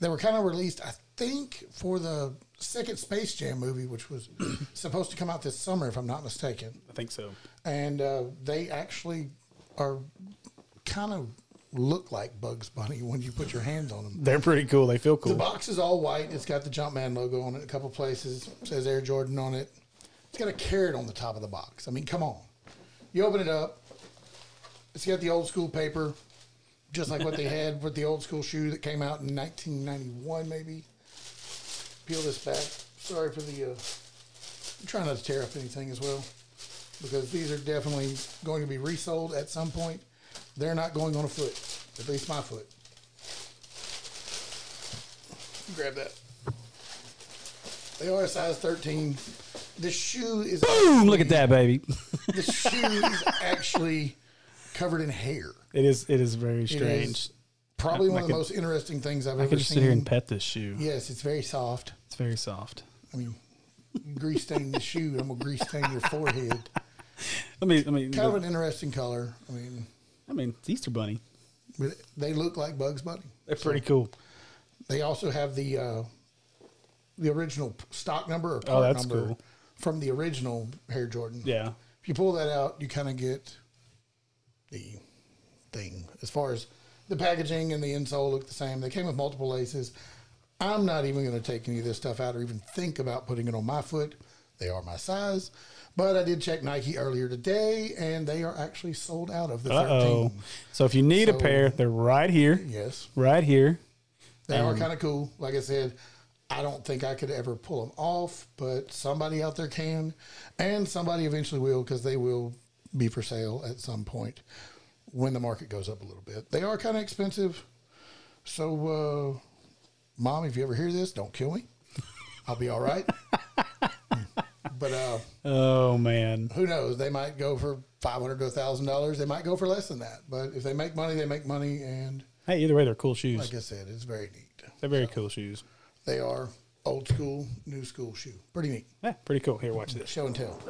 They were kind of released, I think, for the second Space Jam movie, which was supposed to come out this summer, if I'm not mistaken. i think so And uh, they actually are kind of look like Bugs Bunny when you put your hands on them. they're pretty cool they feel cool. The box is all white. It's got the Jumpman logo on it a couple places. It says Air Jordan on it. It's got a carrot on the top of the box. I mean, come on. You open it up. It's got the old school paper, just like what they had with the old school shoe that came out in 1991, maybe. Peel this back. Sorry for the. Uh, I'm trying not to tear up anything as well, because these are definitely going to be resold at some point. They're not going on a foot, at least my foot. Grab that. They are a size 13. The shoe is. boom look at that baby The shoe is actually covered in hair. it is it is very strange is probably I- I one of the could- most interesting things I've i ever seen. I could just seen. sit here and pet this shoe Yes, it's very soft. it's very soft I mean, grease stain the shoe. I'm gonna grease stain your forehead. let me let me Kind of an interesting color. I mean, i mean it's easter bunny but they look like Bugs Bunny. they're pretty cool They also have the uh, the original stock number or part Oh, that's number cool. from the original Hare Jordan. yeah If you pull that out, you kind of get the thing as far as the packaging and the insole look the same. They came with multiple laces. I'm not even going to take any of this stuff out or even think about putting it on my foot. They are my size. But I did check Nike earlier today, and they are actually sold out of the uh-oh 13. so if you need a pair they're right here Yes. right here They are Um, kind of cool. Like I said, I don't think I could ever pull them off, but somebody out there can, and somebody eventually will because they will be for sale at some point when the market goes up a little bit. They are kind of expensive. So, uh, mom, if you ever hear this, don't kill me. I'll be all right. but uh, oh man who knows? They might go for five hundred to thousand dollars. They might go for less than that. But if they make money, they make money. And hey either way they're cool shoes like I said, it's very neat. they're very cool shoes They are old school, new school shoe. Pretty neat. Yeah, pretty cool. Here, watch this. Show and tell.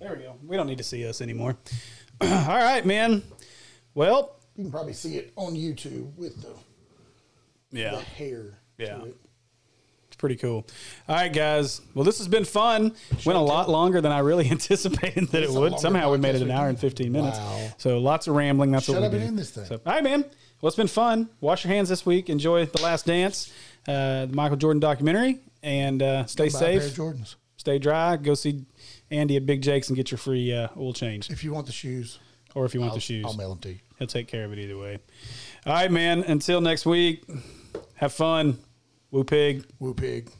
There we go. We don't need to see us anymore. All right, man. Well, You can probably see it on YouTube with the, yeah, the hair. to Yeah. it. it's pretty cool. All right, guys. Well, this has been fun. Went a lot longer than I really anticipated that It's it would. Somehow we made it an hour and 15 minutes. Wow. So lots of rambling. That's Shut what we and do. in this thing. So, all right, man. Well, it's been fun. Wash your hands this week. Enjoy The Last Dance, uh, the Michael Jordan documentary, and uh, stay safe. Jordans. Stay dry. Go see Andy at Big Jake's and get your free uh, oil change. If you want the shoes, Or if you want I'll, the shoes. I'll mail them to you. He'll take care of it either way. All right, man. Until next week, have fun. Woo pig. Woo pig.